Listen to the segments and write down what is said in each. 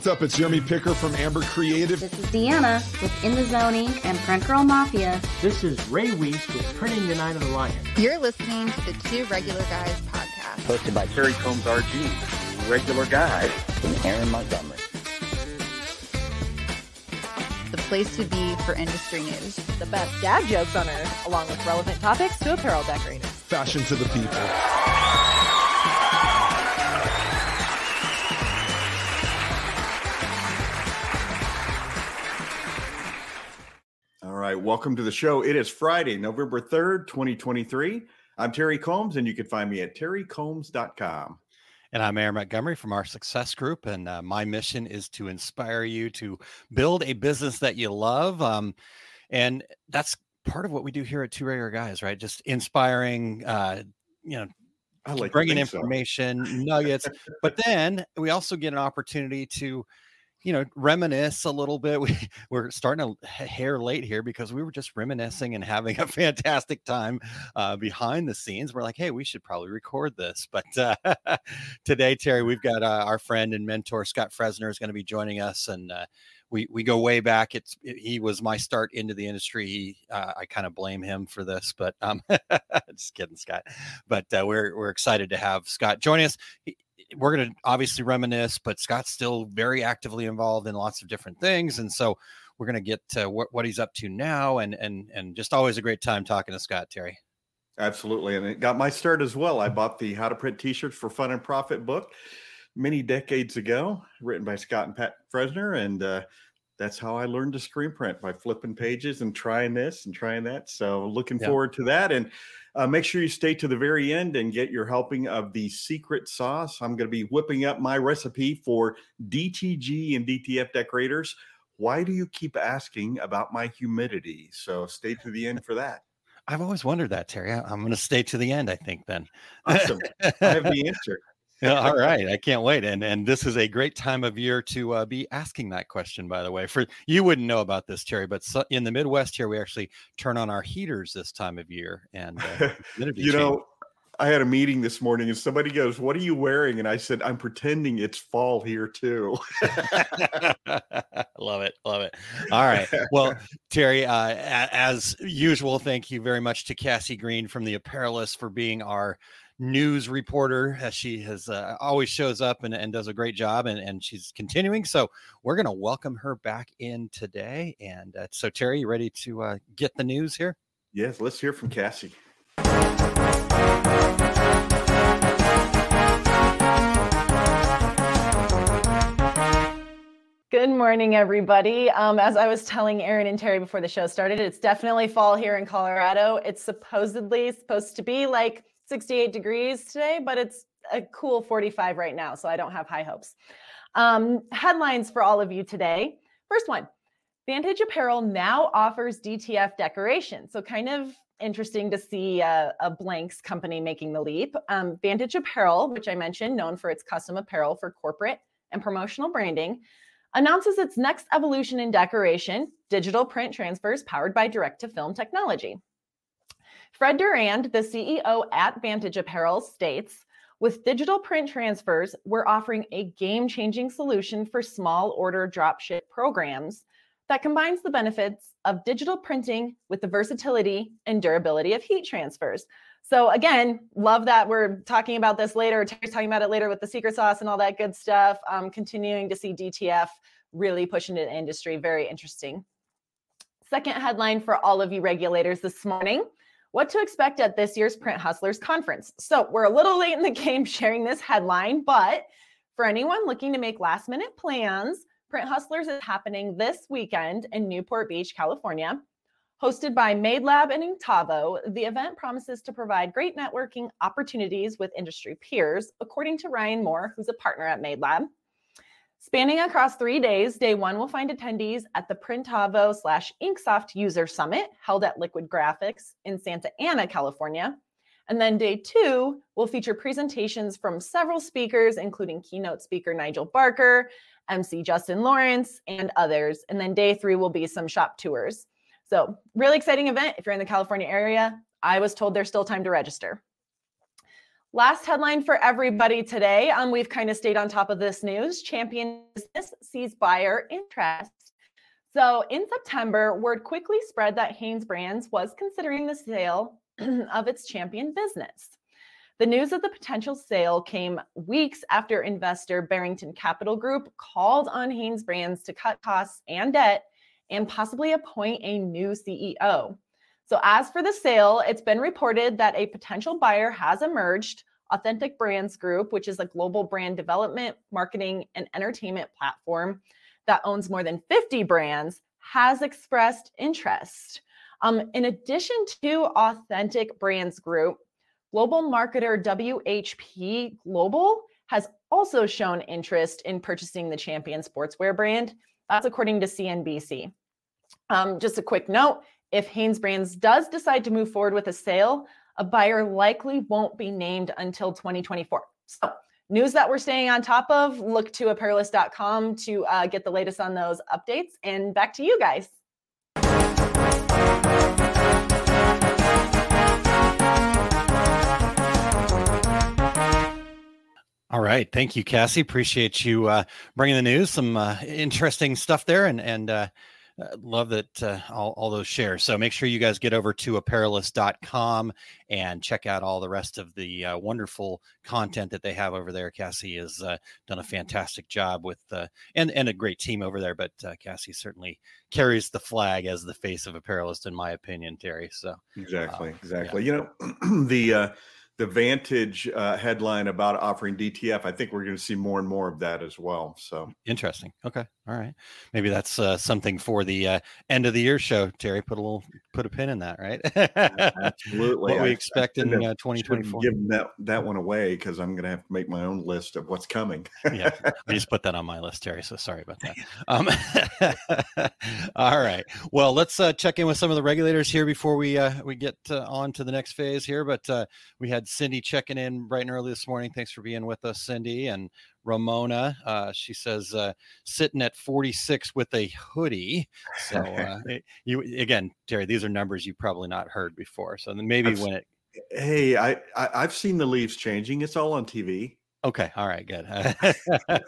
What's up? It's Jeremy Picker from Amber Creative. This is Deanna with In the Zoning and Print Girl Mafia. This is Ray Weiss with Printing the Night of the Lion. You're listening to the Two Regular Guys podcast. Hosted by Terry Combs RG, regular guy, and Aaron Montgomery. The place to be for industry news. The best dad jokes on earth, along with relevant topics to apparel decorators. Fashion to the people. Right, welcome to the show. It is Friday, November 3rd, 2023. I'm Terry Combs, and you can find me at terrycombs.com. And I'm Aaron Montgomery from our Success Group. And uh, my mission is to inspire you to build a business that you love. Um, and that's part of what we do here at Two Regular Guys, right? Just inspiring, uh, you know, I like bringing think so. information, nuggets. but then we also get an opportunity to, you know, reminisce a little bit. We, we're starting a hair late here because we were just reminiscing and having a fantastic time uh, behind the scenes. We're like, hey, we should probably record this. But uh, today, Terry, we've got uh, our friend and mentor Scott Fresener is going to be joining us, and uh, we we go way back. It's it, he was my start into the industry. He, uh, I kind of blame him for this, but um, just kidding, Scott. But uh, we're we're excited to have Scott join us. He, we're going to obviously reminisce, but Scott's still very actively involved in lots of different things, and so we're going to get to what, what he's up to now, and and and just always a great time talking to Scott Terry. Absolutely. And it got my start as well. I bought the How to Print T shirts for Fun and Profit book many decades ago, written by Scott and Pat Fresener. And uh, that's how I learned to screen print by flipping pages and trying this and trying that. So looking Yeah. forward to that. And uh, make sure you stay to the very end and get your helping of the secret sauce. I'm going to be whipping up my recipe for DTG and DTF decorators. Why do you keep asking about my humidity? So stay to the end for that. I've always wondered that, Terry. I'm going to stay to the end. I think then. Awesome. I have the answer. Yeah, all right, I can't wait. And and this is a great time of year to uh, be asking that question. By the way, for you wouldn't know about this, Terry, but so, in the Midwest here, we actually turn on our heaters this time of year, and uh, you know, I had a meeting this morning and somebody goes, What are you wearing? And I said, I'm pretending it's fall here too. love it, love it. All right, well, Terry, uh, as usual, thank you very much to Cassie Green from the Apparelist for being our news reporter as she has uh, always shows up and, and does a great job and, and she's continuing so we're going to welcome her back in today and uh, so terry you ready to uh, get the news here yes, let's hear from Cassie. Good morning, everybody. Um, as I was telling Aaron and Terry before the show started, it's definitely fall here in Colorado. It's supposedly supposed to be like 68 degrees today, but it's a cool 45 right now, so I don't have high hopes. Um, headlines for all of you today. First one Vantage Apparel now offers DTF decoration. So, kind of interesting to see a, a blanks company making the leap. Um, Vantage Apparel, which I mentioned, known for its custom apparel for corporate and promotional branding, announces its next evolution in decoration digital print transfers powered by direct to film technology. Fred Durand, the CEO at Vantage Apparel, states With digital print transfers, we're offering a game changing solution for small order dropship programs that combines the benefits of digital printing with the versatility and durability of heat transfers. So again, love that we're talking about this later. Terry's talking about it later with the secret sauce and all that good stuff. Um, continuing to see DTF really pushing the industry. Very interesting. Second headline for all of you regulators this morning. What to expect at this year's Print Hustlers conference. So, we're a little late in the game sharing this headline, but for anyone looking to make last minute plans, Print Hustlers is happening this weekend in Newport Beach, California. Hosted by Made Lab and Printavo, the event promises to provide great networking opportunities with industry peers, according to Ryan Moore, who's a partner at Made Lab. Spanning across three days, day one will find attendees at the Printavo slash Inksoft User Summit held at Liquid Graphics in Santa Ana, California. And then day two will feature presentations from several speakers, including keynote speaker Nigel Barker, MC Justin Lawrence, and others. And then day three will be some shop tours. So, really exciting event. If you're in the California area, I was told there's still time to register. Last headline for everybody today. Um, we've kind of stayed on top of this news. Champion business sees buyer interest. So in September, word quickly spread that Hanes Brands was considering the sale of its champion business. The news of the potential sale came weeks after investor Barington Capital Group called on Hanes Brands to cut costs and debt and possibly appoint a new CEO. So, as for the sale, it's been reported that a potential buyer has emerged. Authentic Brands Group, which is a global brand development, marketing, and entertainment platform that owns more than 50 brands, has expressed interest. Um, in addition to Authentic Brands Group, global marketer WHP Global has also shown interest in purchasing the Champion Sportswear brand. That's according to CNBC. Um, just a quick note if Hanes Brands does decide to move forward with a sale, a buyer likely won't be named until 2024. So, news that we're staying on top of, look to apparelist.com to uh, get the latest on those updates. And back to you guys. All right, thank you, Cassie. Appreciate you uh, bringing the news. Some uh, interesting stuff there, and and uh, love that uh, all, all those shares. So make sure you guys get over to apparelist.com and check out all the rest of the uh, wonderful content that they have over there. Cassie has uh, done a fantastic job with, uh, and, and a great team over there. But uh, Cassie certainly carries the flag as the face of Apparelist, in my opinion, Terry. So exactly, exactly. Yeah. You know, the, the Vantage uh, headline about offering DTF, I think we're going to see more and more of that as well. So interesting. Okay, all right. Maybe that's uh, something for the uh, end of the year show. Terry, put a little, put a pin in that, right? Absolutely. what we expect in uh, 2024. Give that that one away because I'm going to have to make my own list of what's coming. yeah, I just put that on my list, Terry. So sorry about that. Um, all right. Well, let's uh, check in with some of the regulators here before we uh, we get on to the next phase here. But we had Cindy checking in bright and early this morning. Thanks for being with us, Cindy. And Ramona, uh, she says, uh, sitting at 46 with a hoodie. So, uh, you again, Terry, these are numbers you've probably not heard before. So then maybe I've, when it. Hey, I, I have seen the leaves changing. It's all on TV. Okay. All right. Good. uh,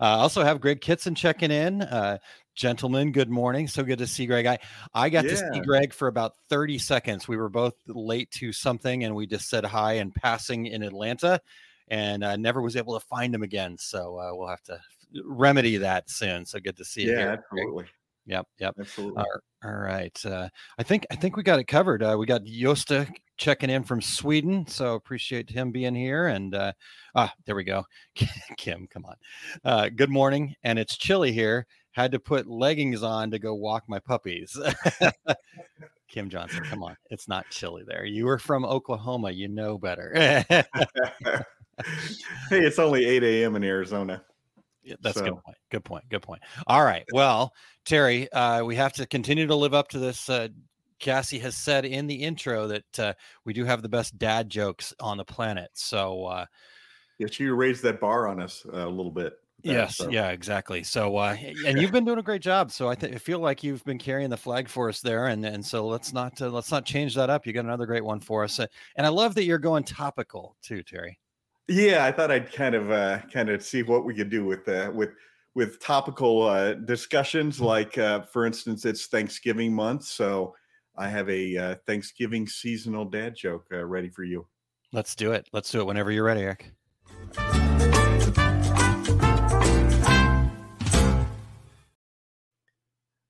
also have Greg Kitson checking in. Uh, gentlemen, good morning. So good to see Greg. I, I got yeah. to see Greg for about 30 seconds. We were both late to something and we just said hi and passing in Atlanta and uh, never was able to find him again. So uh, we'll have to remedy that soon. So good to see you. Yeah, here, absolutely. Yep, yep. Absolutely. all right. Uh, I think I think we got it covered. Uh, we got Yosta checking in from Sweden, so appreciate him being here. And uh, ah, there we go. Kim, come on. Uh, good morning, and it's chilly here. Had to put leggings on to go walk my puppies. Kim Johnson, come on. It's not chilly there. You were from Oklahoma. You know better. hey, it's only 8 a.m. in Arizona. Yeah, that's so. good point. Good point. Good point. All right. Well, Terry, uh, we have to continue to live up to this. Uh, Cassie has said in the intro that uh, we do have the best dad jokes on the planet. So, uh, yeah, she raised that bar on us a little bit. That, yes, so. yeah, exactly. So, uh, and you've been doing a great job. So I, th- I feel like you've been carrying the flag for us there, and and so let's not uh, let's not change that up. You got another great one for us, and I love that you're going topical too, Terry. Yeah, I thought I'd kind of uh, kind of see what we could do with uh, with with topical uh, discussions. Mm-hmm. Like, uh, for instance, it's Thanksgiving month, so I have a uh, Thanksgiving seasonal dad joke uh, ready for you. Let's do it. Let's do it whenever you're ready, Eric.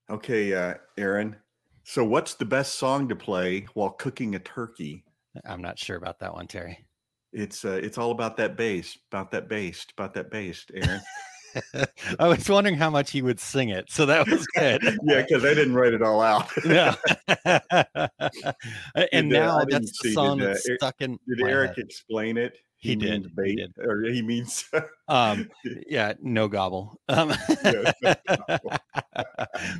Okay, uh, Aaron. So, what's the best song to play while cooking a turkey? I'm not sure about that one, Terry. It's uh, it's all about that bass, about that bass, about that bass, Aaron. I was wondering how much he would sing it, so that was good. yeah, because I didn't write it all out. yeah. and did, uh, now that's the song did, that's uh, stuck in. Did Eric head. explain it? He, he did. Bait, he did. Or he means. um, yeah, no gobble. Um,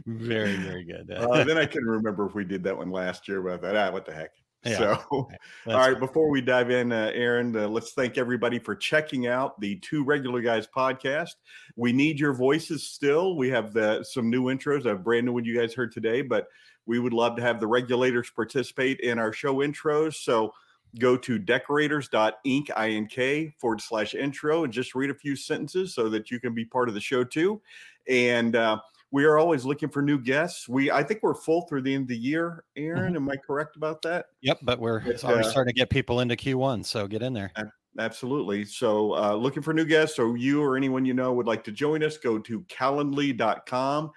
very, very good. Uh, then I can remember if we did that one last year, but I thought, ah, what the heck. Yeah. So, all right, before we dive in, uh, Aaron, uh, let's thank everybody for checking out the Two Regular Guys podcast. We need your voices still. We have the, some new intros, a brand new one you guys heard today, but we would love to have the regulators participate in our show intros. So, go to decorators.inc ink forward slash intro and just read a few sentences so that you can be part of the show too. And uh, we are always looking for new guests. We I think we're full through the end of the year. Aaron, am I correct about that? Yep, but we're But, uh, starting to get people into Q1, so get in there. Absolutely. So, uh, looking for new guests, or you or anyone you know would like to join us, go to calendly.com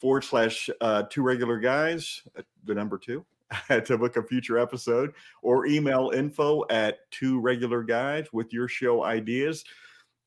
forward slash uh, two regular guys, uh, the number two, to book a future episode, or email info at two regular guys with your show ideas.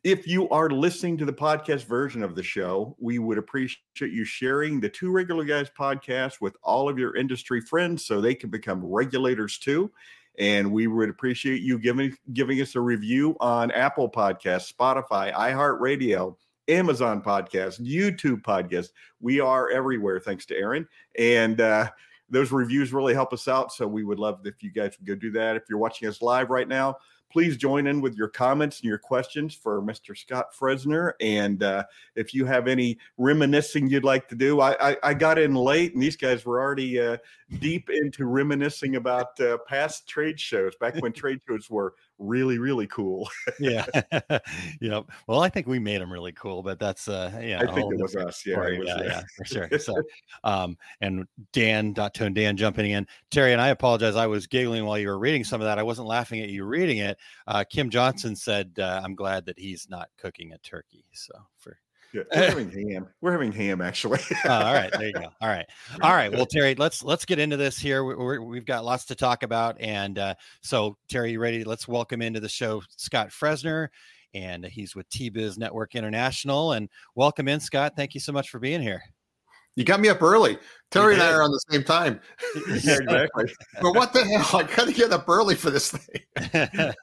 If you are listening to the podcast version of the show, we would appreciate you sharing the Two Regular Guys podcast with all of your industry friends so they can become regulators too. And we would appreciate you giving giving us a review on Apple Podcasts, Spotify, iHeartRadio, Amazon Podcasts, YouTube Podcasts. We are everywhere, thanks to Aaron. And uh, those reviews really help us out. So we would love if you guys would go do that. If you're watching us live right now, please join in with your comments and your questions for Mr. Scott Fresener. And uh, if you have any reminiscing you'd like to do, I, I, I got in late and these guys were already uh, deep into reminiscing about uh, past trade shows back when trade shows were really, really cool. yeah. yep. Well, I think we made them really cool, but that's uh yeah. I think it was us. Yeah, was, yeah, yeah, for sure. So um and Dan dot tone Dan jumping in. Terry and I apologize. I was giggling while you were reading some of that. I wasn't laughing at you reading it. Uh Kim Johnson said uh, I'm glad that he's not cooking a turkey. So for Yeah, we're having ham. We're having ham actually. Oh, all right, there you go. All right, all right. Well, Terry, let's let's get into this here. We- We're, we've got lots to talk about, and uh, so Terry, you ready? Let's welcome into the show Scott Fresener, and he's with T Biz Network International. And welcome in, Scott. Thank you so much for being here. You got me up early. Terry and I are on the same time. yeah, exactly. But what the hell? I got to get up early for this thing.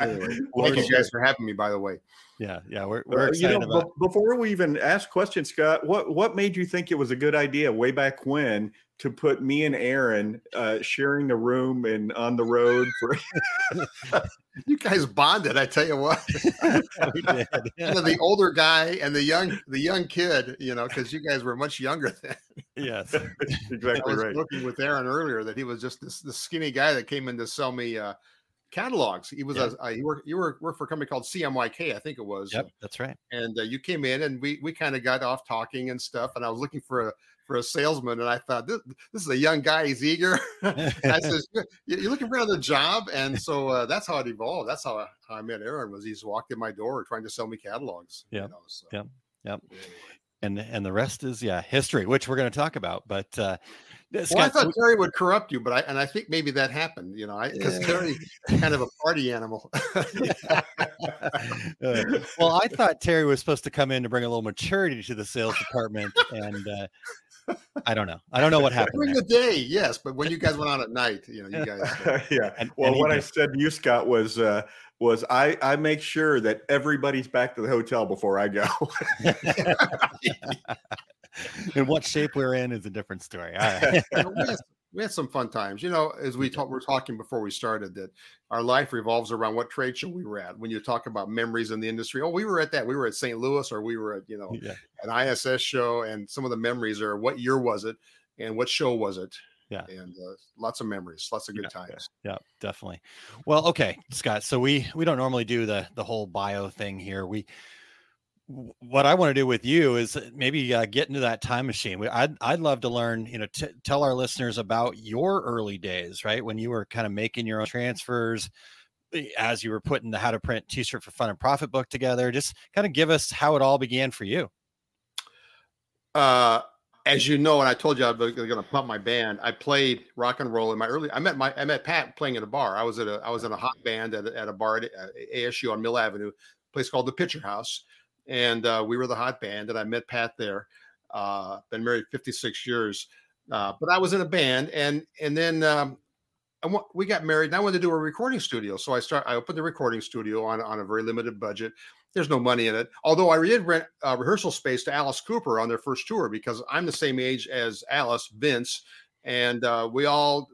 Anyway, Thank you guys for having me, by the way. yeah, yeah. We're Uh, we're you excited know, about. be- before we even ask questions, Scott, what what made you think it was a good idea way back when to put me and Aaron uh, sharing the room and on the road for? You guys bonded, I tell you what. we did. You know, the older guy and the young the young kid, you know, because you guys were much younger then. Yes. exactly I exactly was right. looking with Aaron earlier that he was just this, this skinny guy that came in to sell me uh, catalogs. He was Yeah. a, uh, you were you were worked for a company called CMYK, I think it was. Yep, that's right. and uh, you came in and we we kind of got off talking and stuff and i was looking for a for a salesman and i thought this, this is a young guy he's eager i says "You- you're looking for another job and so uh, that's how it evolved that's how I, how I met aaron was he's walked in my door trying to sell me catalogs you Yep, know, so. yep, yep. And and the rest is yeah history, which we're going to talk about. But uh, well, I thought Terry would corrupt you, but I and I think maybe that happened. You know, because Yeah. Terry kind of a party animal. Uh, well, I thought Terry was supposed to come in to bring a little maturity to the sales department, and uh, I don't know. I don't know what happened. During there. the day, yes, but when you guys went out at night, you know, you guys. uh, yeah. And- well, and he what I said to you, Scott, was uh, was I I make sure that everybody's back to the hotel before I go. and what shape we're in is a different story. All right. we, had, we had some fun times. You know, as we talk, we're talking before we started that our life revolves around what trade show we were at. When you talk about memories in the industry, oh, we were at that. We were at St. Louis, or we were at you know yeah. an ISS show, and some of the memories are what year was it, and what show was it. Yeah. and uh, lots of memories, lots of good Yeah, yeah. times. yeah definitely well okay scott so we we don't normally do the the whole bio thing here we what i want to do with you is maybe uh, get into that time machine we, I'd, I'd love to learn you know t- tell our listeners about your early days right when you were kind of making your own transfers eh, as you were putting the how to print t-shirt for fun and profit book together just kind of give us how it all began for you Uh, as you know, and I told you I was going to pump my band. I played rock and roll in my early. I met my I met Pat playing at a bar. I was at a I was in a hot band at, a- at a bar at uh, ASU on Mill Avenue, place called the Pitcher House, and uh, we were the hot band. And I met Pat there. Uh, been married 56 years, uh, but I was in a band, and and then um, we got married, and I wanted to do a recording studio. So I start I opened the recording studio on on a very limited budget. There's no money in it. Although I did rent uh, rehearsal space to Alice Cooper on their first tour because I'm the same age as Alice, Vince, and uh, we all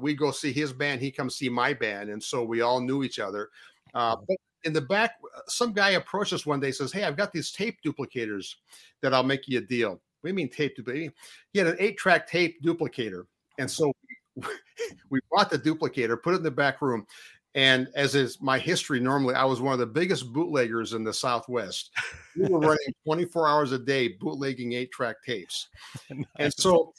we go see his band, he comes see my band, and so we all knew each other. Uh, but in the back, some guy approached us one day, says, "Hey, I've got these tape duplicators that I'll make you a deal." We mean tape duplicator? He had an eight-track tape duplicator, and so we we bought the duplicator, put it in the back room. And as is my history, normally I was one of the biggest bootleggers in the Southwest. We were running 24 hours a day bootlegging eight track tapes. And so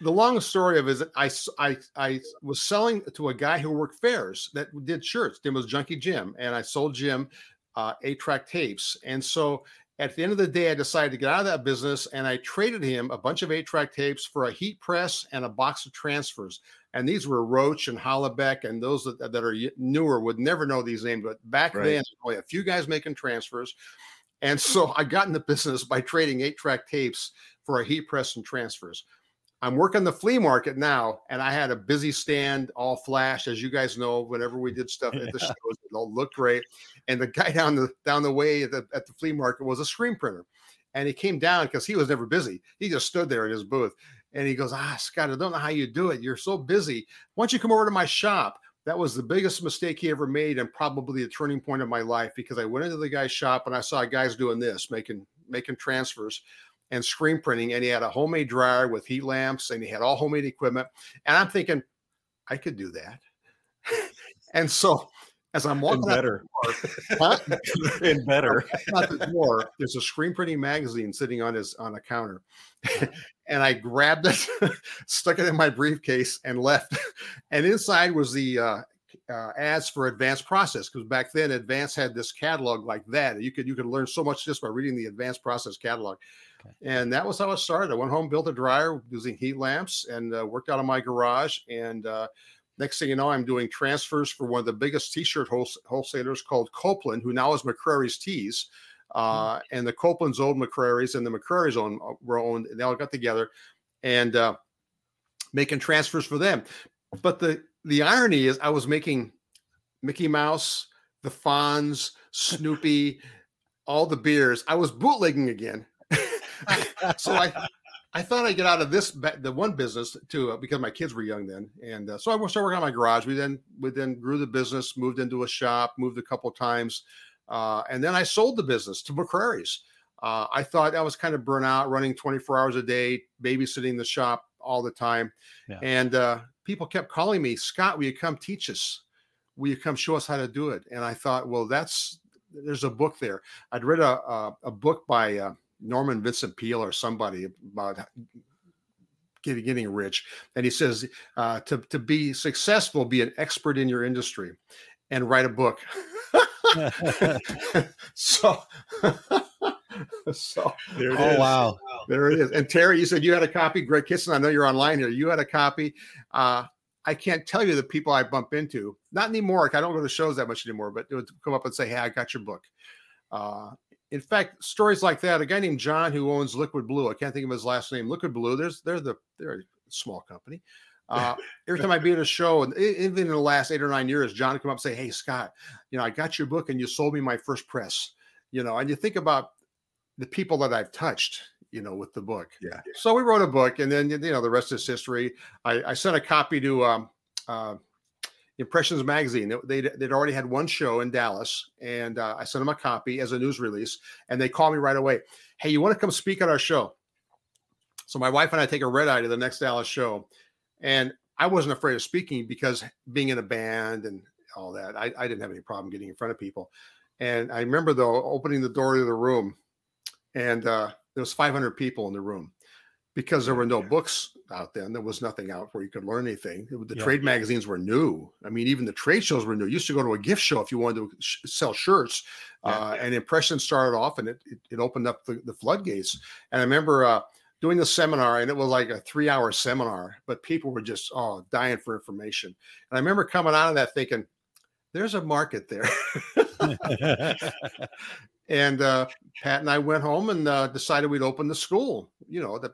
the long story of it is that I, I, I was selling to a guy who worked fairs that did shirts. Name was Junkie Jim. And I sold Jim uh, eight track tapes. And so at the end of the day, I decided to get out of that business and I traded him a bunch of eight track tapes for a heat press and a box of transfers. And these were Roach and Hollebeck, and those that, that are newer would never know these names. But back Right. then, only a few guys making transfers. And so I got in the business by trading eight track tapes for a heat press and transfers. I'm working the flea market now, and I had a busy stand, all flash, as you guys know. Whenever we did stuff at the shows, it all looked great. And the guy down the down the way at the, at the flea market was a screen printer, and he came down because he was never busy. He just stood there in his booth, and he goes, "Ah, Scott, I don't know how you do it. You're so busy. Why don't you come over to my shop?" That was the biggest mistake he ever made, and probably the turning point of my life because I went into the guy's shop and I saw guys doing this, making making transfers and screen printing, and he had a homemade dryer with heat lamps, and he had all homemade equipment. And I'm thinking, I could do that. and so, as I'm walking out better. door, and better. out the door, there's a screen printing magazine sitting on his on a counter. and I grabbed it, stuck it in my briefcase, and left. and inside was the uh, uh, ads for Advanced Process because back then Advanced had this catalog like that. You could you could learn so much just by reading the Advanced Process catalog. And that was how it started. I went home, built a dryer using heat lamps, and uh, worked out of my garage. And uh, next thing you know, I'm doing transfers for one of the biggest T-shirt wholes- wholesalers called Copeland, who now is McCrary's Tees. Uh, and the Copelands owned McCrary's, and the McCrary's own were owned. And They all got together and uh, making transfers for them. But the the irony is, I was making Mickey Mouse, the Fonz, Snoopy, all the beers. I was bootlegging again. so I I thought I'd get out of this the one business too uh, because my kids were young then, and uh, so I started working on my garage. We then we then grew the business, moved into a shop, moved a couple times, uh, and then I sold the business to McCrary's. Uh, I thought I was kind of burnt out, running 24 hours a day, babysitting the shop all the time, Yeah. and uh, people kept calling me, Scott, will you come teach us? Will you come show us how to do it? And I thought, well, that's there's a book there. I'd read a a, a book by uh, Norman Vincent Peale or somebody about getting getting rich, and he says uh, to to be successful, be an expert in your industry, and write a book. so. so There it oh is. wow. there it is. And Terry, you said you had a copy. Greg Kitson, I know you're online here. You had a copy. Uh, I can't tell you the people I bump into. Not anymore. I don't go to shows that much anymore, but it would come up and say, Hey, I got your book. Uh, in fact, stories like that, a guy named John who owns Liquid Blue, I can't think of his last name. Liquid Blue, there's they're the they're a small company. Uh, every time I'd be at a show, and even in the last eight or nine years, John would come up and say, Hey, Scott, you know, I got your book and you sold me my first press. You know, and you think about the people that I've touched, you know, with the book. Yeah. So we wrote a book, and then you know the rest is history. I, I sent a copy to um, uh, Impressions Magazine. They they'd already had one show in Dallas, and uh, I sent them a copy as a news release, and they called me right away. Hey, you want to come speak at our show? So my wife and I take a red eye to the next Dallas show, and I wasn't afraid of speaking because being in a band and all that, I, I didn't have any problem getting in front of people. And I remember though opening the door to the room, and uh, there was 500 people in the room because there were no books out then. There was nothing out where you could learn anything. The Yeah. trade magazines were new. I mean, even the trade shows were new. You used to go to a gift show if you wanted to sh- sell shirts. Uh, and impressions started off, and it it, it opened up the, the floodgates. And I remember uh, doing the seminar, and it was like a three-hour seminar, but people were just oh dying for information. And I remember coming out of that thinking, "There's a market there." and uh, Pat and I went home and uh, decided we'd open the school. You know, that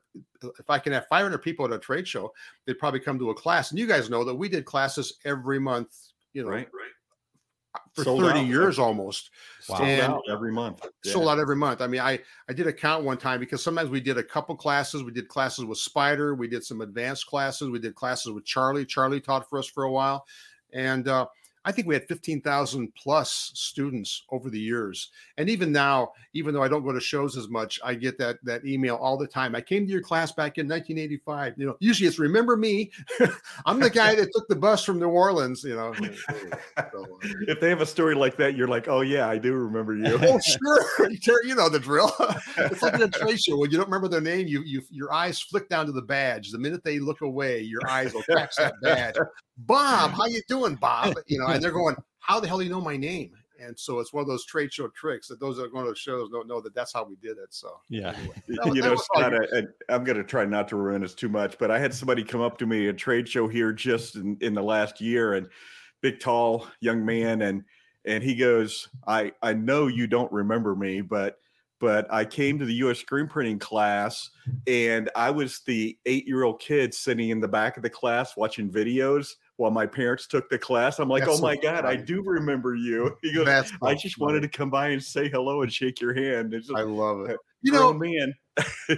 if I can have 500 people at a trade show, they'd probably come to a class. And you guys know that we did classes every month. You know, Right. right for Sold 30 out. years almost. Sold And- out every month. Sold out every month. I mean, I I did a count one time because sometimes we did a couple classes. We did classes with Spider. We did some advanced classes. We did classes with Charlie. Charlie taught for us for a while, and uh, I think we had 15,000 plus students over the years. And even now, even though I don't go to shows as much, I get that that email all the time. I came to your class back in 1985. You know, usually it's remember me. I'm the guy that took the bus from New Orleans, you know. So, uh, if they have a story like that, you're like, oh yeah, I do remember you. oh sure, you know the drill. it's like a trade show when you don't remember their name, you you your eyes flick down to the badge. The minute they look away, your eyes will catch that badge. Bob, how you doing, Bob? You know, and they're going, how the hell do you know my name? And so it's one of those trade show tricks that those that are going to the shows don't know that that's how we did it. So Yeah. anyway, you was- that know, Scott. I, I'm going to try not to ruin this too much, but I had somebody come up to me at a trade show here just in, in the last year, and big, tall young man, and and he goes, "I I know you don't remember me, but but I came to the U.S. screen printing class, and I was the eight year old kid sitting in the back of the class watching videos." While my parents took the class, I'm like, oh That's "Oh so my god, I do remember you." He goes, That's "I just funny. wanted to come by and say hello and shake your hand." It's just, I love it. You know, man.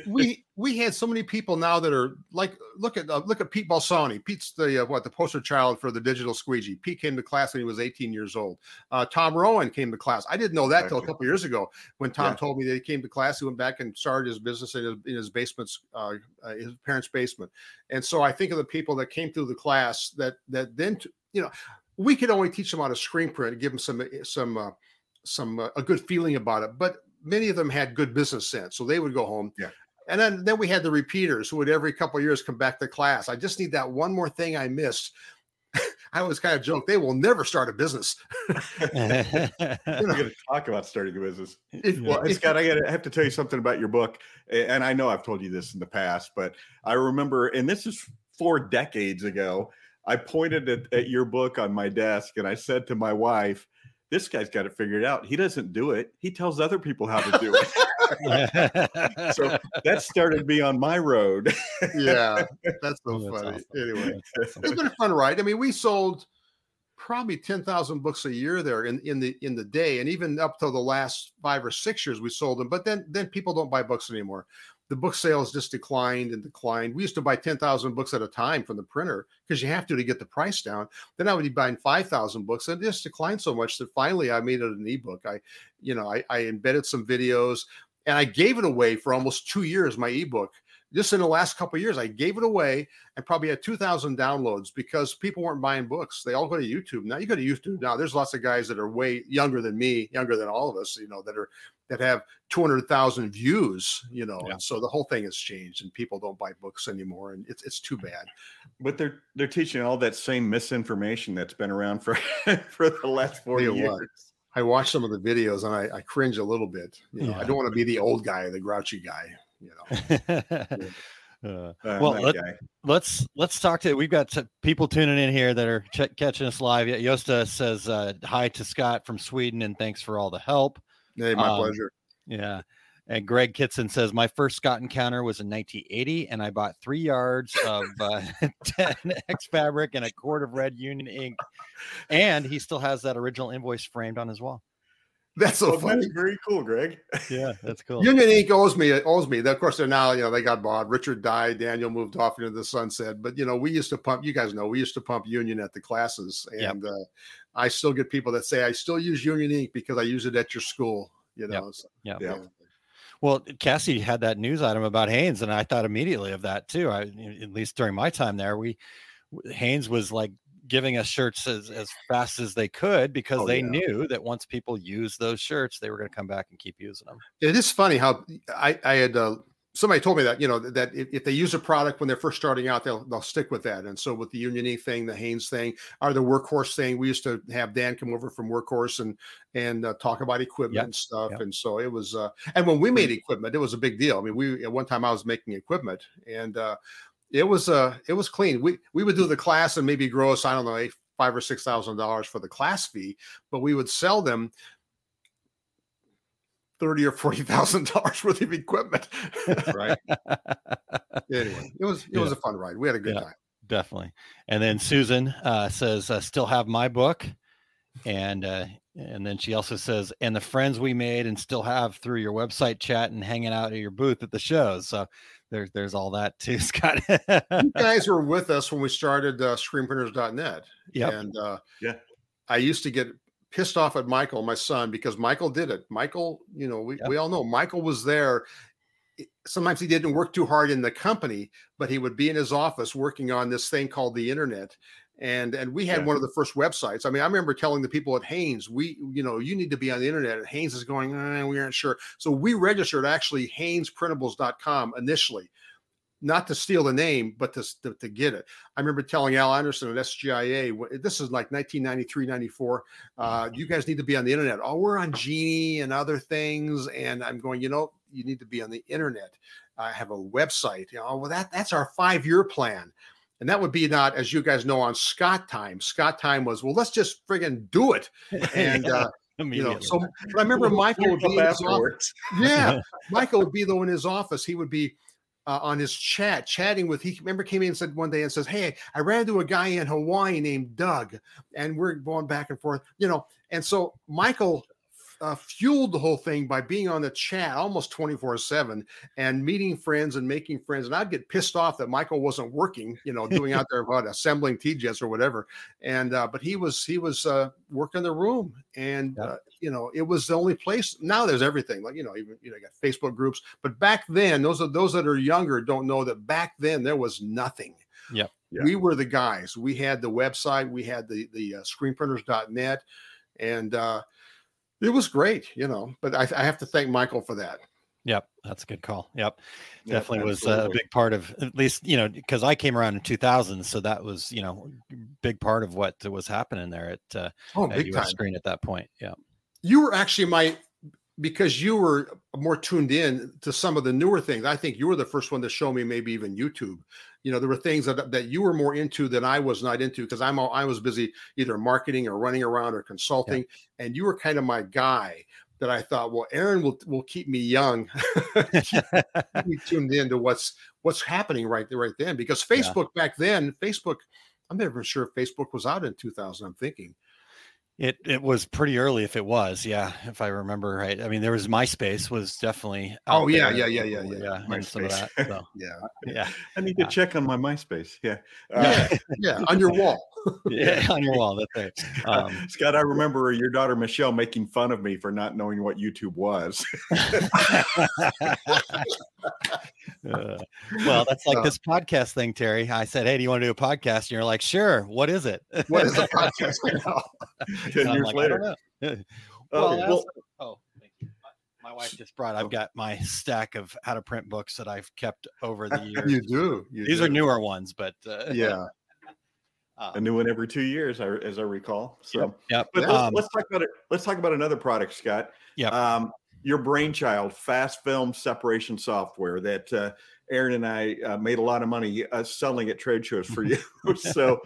We we had so many people now that are like look at uh, look at Pete Balsani. Pete's the uh, what the poster child for the digital squeegee. Pete came to class when he was 18 years old. Uh, Tom Rowan came to class. I didn't know that till a couple years ago when Tom Yeah. told me that he came to class. He went back and started his business in his, in his basement's uh, uh, his parents' basement. And so I think of the people that came through the class that that then t- you know we could only teach them how to screen print and give them some some uh, some uh, a good feeling about it, but many of them had good business sense, so they would go home. Yeah. And then then we had the repeaters who would every couple of years come back to class. I just need that one more thing I missed. I always kind of joke they will never start a business. We're going to talk about starting a business. If- Well, if- Scott, I, gotta, I have to tell you something about your book, and I know I've told you this in the past, but I remember, and this is four decades ago. I pointed at, at your book on my desk, and I said to my wife, "This guy's got it figured out. He doesn't do it. He tells other people how to do it." so that started me on my road. yeah, that's so That's funny. awesome. Anyway, That's it's been a fun ride. I mean, we sold probably 10,000 books a year there in, in the in the day and even up to the last 5 or 6 years we sold them but then then people don't buy books anymore the book sales just declined and declined we used to buy 10,000 books at a time from the printer because you have to to get the price down then I would be buying 5,000 books and it just declined so much that finally I made it an ebook I you know I, I embedded some videos and I gave it away for almost 2 years my ebook just in the last couple years, I gave it away and probably had 2,000 downloads because people weren't buying books. They all go to YouTube. Now you go to YouTube now. There's lots of guys that are way younger than me, younger than all of us, you know, that are that have 200,000 views, you know. Yeah. And so the whole thing has changed and people don't buy books anymore. And it's, it's too bad. but they're they're teaching all that same misinformation that's been around for for the last 40 years. what, I watch some of the videos and I, I cringe a little bit. You know, I don't want to be the old guy, the grouchy guy, you know. Uh, Uh, Well, let- guy. let's let's talk to we've got some people tuning in here that are ch- catching us live yosta says uh, hi to scott from sweden and thanks for all the help Hey, my Um, pleasure. yeah and greg kitson says my first scott encounter was in 1980 and i bought three yards of uh, 10 x fabric and a quart of red union ink and he still has that original invoice framed on his wall That's so Well, funny. that's very cool, Greg. yeah that's cool Union Ink owes me It owes me. Of course, they're now you know they got bought. Richard died. Daniel moved off into the sunset. But you know we used to pump. You guys know we used to pump Union at the classes, Yep. and uh, I still get people that say I still use Union Ink because I use it at your school. You Yep. so, yeah Yeah. Well, Cassie had that news item about Hanes, and I thought immediately of that too. I, at least during my time there, we Hanes was like giving us shirts as, as fast as they could because Oh, they yeah. knew that once people used those shirts, they were going to come back and keep using them. it is funny how I I had. Uh, Somebody told me that you know that if, they use a product when they're first starting out, they'll they'll stick with that. And so with the Union Ink thing, the Hanes thing, or the Workhorse thing, we used to have Dan come over from Workhorse and and uh, talk about equipment Yep, and stuff. yep. And so it was. Uh, and when we made equipment, it was a big deal. I mean, we at one time I was making equipment, and uh, it was uh it was clean. We we would do the class and maybe gross I don't know eight, five or six thousand dollars for the class fee, but we would sell them thirty or forty thousand dollars worth of equipment. Right. anyway, it was it was a fun ride. We had a good Yeah. time. Definitely. And then Susan uh, says, uh, "Still have my book," and uh, and then she also says, "And the friends we made and still have through your website chat and hanging out at your booth at the shows." So there's there's all that too, Scott. You guys were with us when we started uh, screenprinters.net. Yep. And uh, Yeah. I used to get pissed off at Michael, my son, because Michael did it. Michael, you know, we, Yep. we all know Michael was there. Sometimes he didn't work too hard in the company, but he would be in his office working on this thing called the internet. And and we had Yeah. one of the first websites. I mean, I remember telling the people at Hanes, we, you know, you need to be on the internet. And Hanes is going, "Eh, we aren't sure. So we registered actually HanesPrintables.com initially not to steal the name, but to, to, to get it. I remember telling Al Anderson at SGIA, this is like 1993, 94. Uh, you guys need to be on the internet. Oh, we're on Genie and other things. And I'm going, you know, you need to be on the internet. I have a website. You know, well, that that's our five year plan. And that would be not, as you guys know, on Scott time. Scott time was, well, let's just friggin' do it. And, uh, you know, so but I remember Michael would be in his office. Yeah, Michael would be though in his office. He would be uh, on his chat, chatting with. He remember came in and said one day and says, "Hey, I ran into a guy in Hawaii named Doug, and we're going back and forth." You know, and so Michael uh, fueled the whole thing by being on the chat almost 24 7 and meeting friends and making friends. And I'd get pissed off that Michael wasn't working, you know, doing out there what assembling TJets or whatever. And, uh, but he was, he was uh, working the room and, Yeah. uh, you know, it was the only place. Now there's everything like, you know, even, you know, you got Facebook groups, but back then, those are those that are younger don't know that back then there was nothing. Yep. Yeah. We were the guys. We had the website, we had the, the uh, screenprinters.net and, uh, it was great, you know, but I, I have to thank Michael for that. Yep, that's a good call. Yep, Yeah, definitely was a big part of at least you know because I came around in 2000, so that was you know big part of what was happening there at, uh, Oh, at big US time. Screen at that point. Yeah, You were actually my because you were more tuned in to some of the newer things. I think you were the first one to show me maybe even YouTube. You know, there were things that that you were more into than I was not into because I'm all, I was busy either marketing or running around or consulting, and you were kind of my guy. That I thought, well, Aaron will will keep me young, keep me tuned into what's what's happening right there, right then. Because Yeah. Facebook back then, Facebook, I'm never sure if Facebook was out in 2000. I'm thinking. It it was pretty early if it was. Yeah, if I remember right. I mean, there was MySpace was definitely. Oh, yeah, yeah, yeah, yeah, yeah. yeah, and some of MySpace. that. So, Yeah, yeah, I need to Yeah. check on my MySpace. Yeah. Uh, yeah, yeah, on your wall. Yeah, on your wall. That's right. Um, Scott, I remember your daughter Michelle making fun of me for not knowing what YouTube was. Uh, well, that's like Uh, this podcast thing, Terry. I said, "Hey, do you want to do a podcast?" And you're like, "Sure." What is it? What is a podcast? I know. Ten years like, later. Oh, well, well, oh, thank you. My, my wife just brought. I've got my stack of how to print books that I've kept over the years. You do. You These are newer ones, but uh, Yeah. Uh, a new one every two years, as I recall. So, yep. but Yeah. let's, Um, let's talk about it. Let's talk about another product, Scott. Yeah. Um, your brainchild, fast film separation software that uh, Aaron and I uh, made a lot of money uh, selling at trade shows for you. so,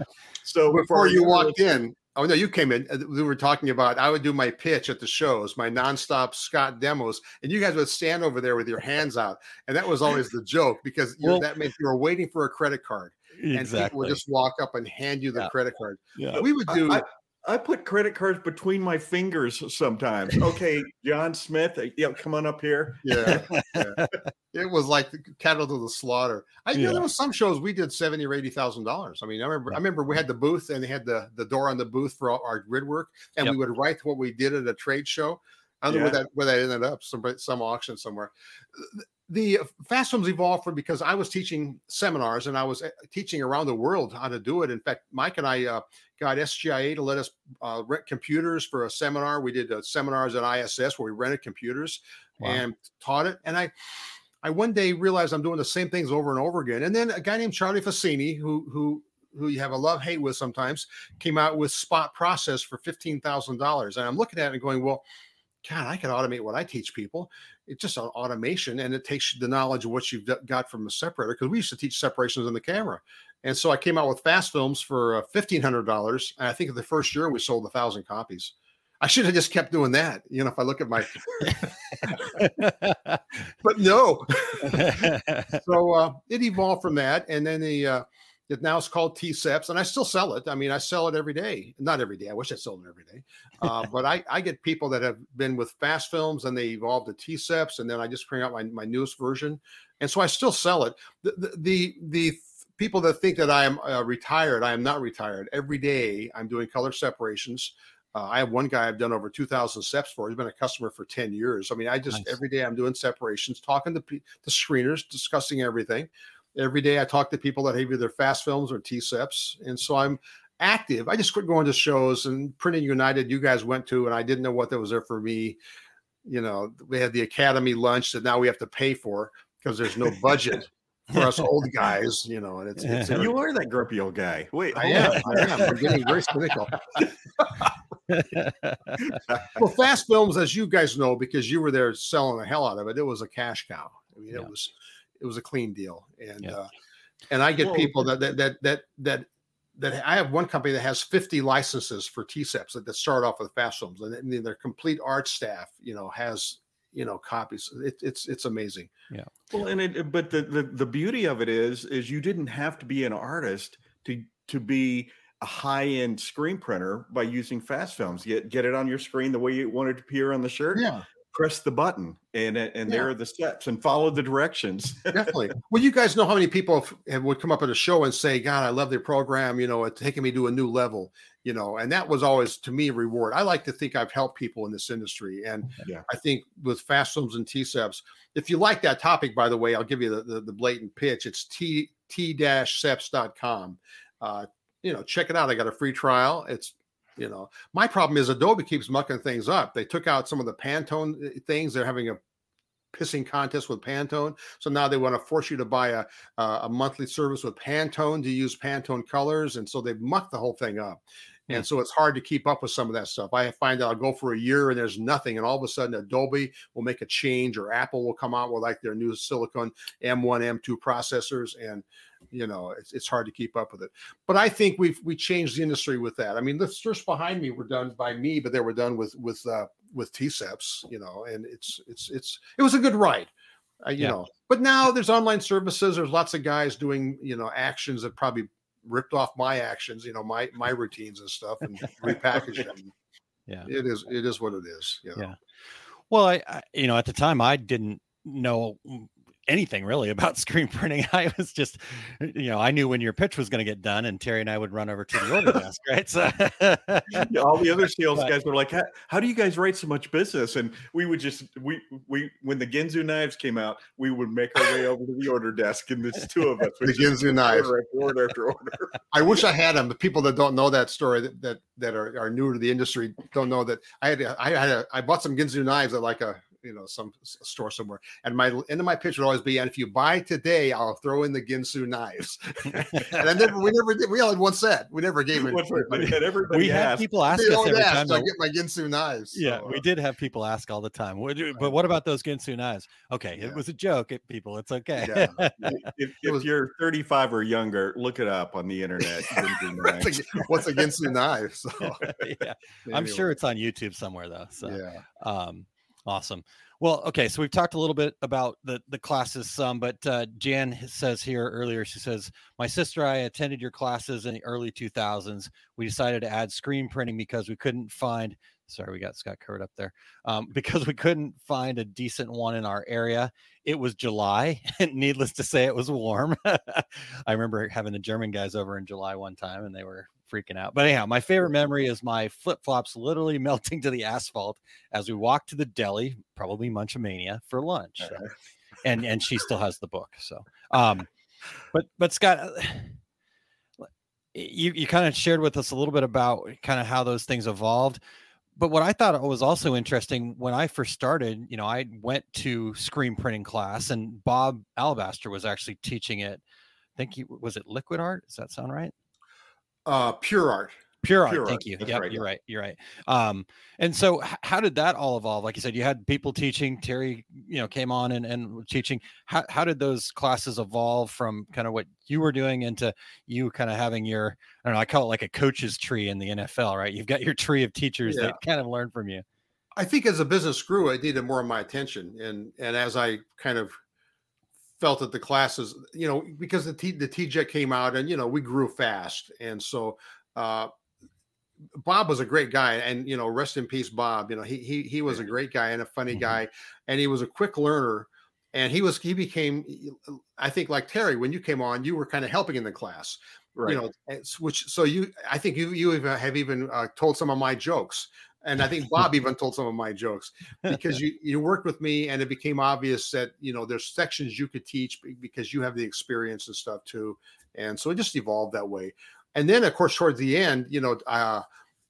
so for Before you walked in, oh no, you came in. uh, We were talking about I would do my pitch at the shows, my nonstop Scott demos, and you guys would stand over there with your hands out, and that was always the joke because you Well- that meant you were waiting for a credit card, and people exactly. would just walk up and hand you the Yeah. credit card. yeah. We would do. I, I put credit cards between my fingers sometimes. Okay, John Smith, uh, yeah, come on up here. Yeah, yeah. it was like the cattle to the slaughter. I you know there was some shows we did seventy or eighty thousand dollars. I mean, I remember I remember we had the booth and they had the the door on the booth for all our grid work, and Yep. we would write what we did at a trade show. I don't know where that where that ended up, some some auction somewhere. The fast films evolved from because I was teaching seminars and I was uh, teaching around the world how to do it. In fact, Mike and I uh, got SGIA to let us uh, rent computers for a seminar. We did uh, seminars at ISS where we rented computers Wow. and taught it. And I, I one day realized I'm doing the same things over and over again. And then a guy named Charlie Fassini, who who who you have a love hate with sometimes, came out with Spot Process for fifteen thousand dollars. And I'm looking at it and going, well, God, I can automate what I teach people. It's just an automation, and it takes the knowledge of what you've got from a separator. Because we used to teach separations in the camera, and so I came out with fast films for uh, fifteen hundred dollars. And I think the first year we sold a thousand copies. I should have just kept doing that. You know, if I look at my, but no. so uh, it evolved from that, and then the uh, it now is called T-Seps, and I still sell it. I mean, I sell it every day. Not every day. I wish I sold it every day, uh, but I, I get people that have been with fast films, and they evolved to T-Seps, and then I just bring out my my newest version, and so I still sell it. The the the, the people that think that I am uh, retired, I am not retired. Every day I'm doing color separations. Uh, I have one guy I've done over 2,000 steps for. He's been a customer for 10 years. I mean, I just Nice. every day I'm doing separations, talking to the screeners, discussing everything. Every day I talk to people that have either fast films or T-Seps. And so I'm active. I just quit going to shows and Printing United, you guys went to, and I didn't know what that was there for me. You know, we had the Academy lunch that now we have to pay for because there's no budget for us old guys, you know, and it's, it's You are that grumpy old guy. Wait, I am. I am. I'm getting very cynical. Well, Fast Films, as you guys know, because you were there selling the hell out of it, it was a cash cow. I mean, Yeah. it was it was a clean deal, and Yeah. uh, and I get Well- people that that that that that that I have one company that has 50 licenses for T-Seps that, that start off with FastFilms, and then their complete art staff, you know, has you know copies. It, it's it's amazing. Yeah. Well, and it, but the, the the beauty of it is, is you didn't have to be an artist to to be a high end screen printer by using FastFilms. Get get it on your screen the way you want it to appear on the shirt. Yeah, Press the button, and and there are the steps, and follow the directions. definitely. well, you guys know how many people have, have- would come up at a show and say, "God, I love their program. You know, it's taking me to a new level." You know, and that was always to me a reward. I like to think I've helped people in this industry, and Yeah. I think with FastFilms and T-Seps, if you like that topic, by the way, I'll give you the the, the blatant pitch. It's t t-seps.com. Uh, you know, check it out. I got a free trial. It's you know, my problem is Adobe keeps mucking things up. They took out some of the Pantone uh, things. They're having a pissing contest with Pantone. So now they want to force you to buy a uh, a monthly service with Pantone to use Pantone colors, and so they've mucked the whole thing up. And so it's hard to keep up with some of that stuff. I find that I'll go for a year and there's nothing, and all of a sudden Adobe will make a change, or Apple will come out with like their new silicon M1, M2 processors, and you know it's, it's hard to keep up with it. But I think we've we changed the industry with that. I mean, the stores behind me were done by me, but they were done with with uh, with T-Seps, you know, and it's it's it's it was a good ride. Uh, you Yeah. know, but now there's online services. There's lots of guys doing, you know, actions that probably ripped off my actions, you know, my my routines and stuff, and repackaged them. Yeah. It is it is what it is. You know? Yeah. Well, I, I, you know, at the time I didn't know anything really about screen printing. I was just, you know, I knew when your pitch was going to get done, and Terry and I would run over to the order desk, right? So, Yeah, all the other sales But- guys were like, how, "How do you guys write so much business?" And we would just we we when the Ginsu knives came out, we would make our way over to the order desk, and there's two of us. The We Ginsu knives. order after order after order. I wish I had them. The people that don't know that story that that, that are, are new to the industry don't know that I had a- I had a, I bought some Ginsu knives at like a you know some store somewhere, and my end of my pitch would always be, and if you buy today, I'll throw in the Ginsu knives. and I never we never did. We only had one set. We never gave it. What's right, but and everybody we had people ask They us every ask, time. "Do I get my Ginsu knives. yeah, So, we uh, did have people ask all the time. "What do- but what about those Ginsu knives? Okay, Yeah. it was a joke, it, people. It's okay. Yeah. if, if was- you're 35 or younger, look it up on the internet. What's knives. a, what's Ginsu knife? So, yeah. I'm sure it's on YouTube somewhere though. So Yeah. um awesome. Well okay so we've talked a little bit about the the classes some but uh jan says here earlier she says my sister and i attended your classes in the early 2000s we decided to add screen printing because we couldn't find sorry we got scott covered up there. Um, because we couldn't find a decent one in our area. It was july and needless to say it was warm. I remember having the german guys over in july one time and they were freaking out. But anyhow my favorite memory is my flip-flops literally melting to the asphalt as we walked to the deli probably munchamania for lunch. So- and and she still has the book so um but but scott uh, you you kind of shared with us a little bit about kind of how those things evolved but what i thought was also interesting when i first started you know i went to screen printing class and bob alabaster was actually teaching it i think he was it liquid art? Does that sound right Uh, pure art. Pure art. Thank you. Yep, right, you're yeah. right. You're right. Um, and so h- how did that all evolve? Like you said, you had people teaching. Terry, you know, came on and and teaching. How how did those classes evolve from kind of what you were doing into you kind of having your I don't know. I call it like a coach's tree in the NFL, right? You've got your tree of teachers Yeah. that kind of learn from you. I think as the business grew, I needed more of my attention, and and as I kind of felt that the classes, you know, because the T, the T-Jet came out, and you know, we grew fast, and so uh, Bob was a great guy, and you know, rest in peace, Bob. You know, he he he was a great guy and a funny Mhm. guy, and he was a quick learner. and he was he became I think like Terry when you came on, you were kind of helping in the class. Right. You know, which so you I think you you have even uh, told some of my jokes. And I think Bob even told some of my jokes because you you worked with me and it became obvious that you know there's sections you could teach because you have the experience and stuff too. And so it just evolved that way. And then of course towards the end, you know, uh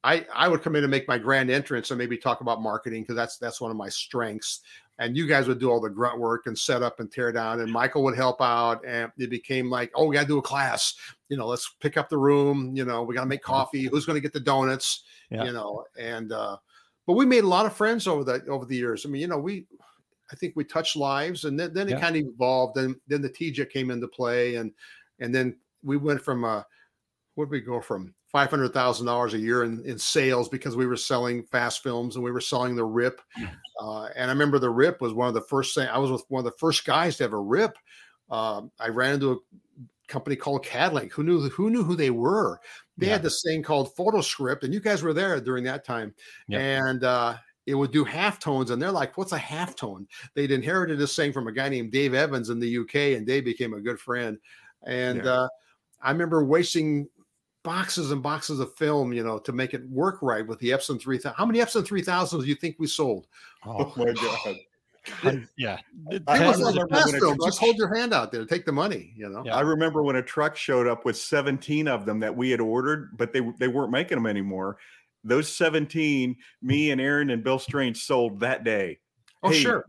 I I would come in and make my grand entrance and maybe talk about marketing because that's that's one of my strengths. And you guys would do all the grunt work and set up and tear down, and Michael would help out. And it became like, oh, we got to do a class. You know, let's pick up the room. You know, we got to make coffee. Who's going to get the donuts? Yeah. You know, and uh, but we made a lot of friends over that over the years. I mean, you know, we I think we touched lives, and then, then it Yeah. kind of evolved. And then the TJ came into play, and and then we went from uh, where did we go from five hundred thousand dollars a year in, in sales because we were selling FastFilms and we were selling the Rip. Uh, and I remember the Rip was one of the first thing I was with one of the first guys to have a Rip. Um, I ran into a company called Cadlink. Who knew who knew who they were? They had this thing called PhotoScript, and you guys were there during that time. Yep. And uh, it would do halftones, and they're like, "What's a halftone?" They'd inherited this thing from a guy named Dave Evans in the UK, and Dave became a good friend. And Yeah. uh, I remember wasting boxes and boxes of film, you know, to make it work right with the Epson 3000. How many Epson 3000s do you think we sold? Oh my god. hun- yeah. It I remember like when fast it film. was- Just hold your hand out there, take the money, you know. Yeah. I remember when a truck showed up with 17 of them that we had ordered, but they they weren't making them anymore. Those 17, me and Aaron and Bill Strange sold that day. Oh, Hey, sure.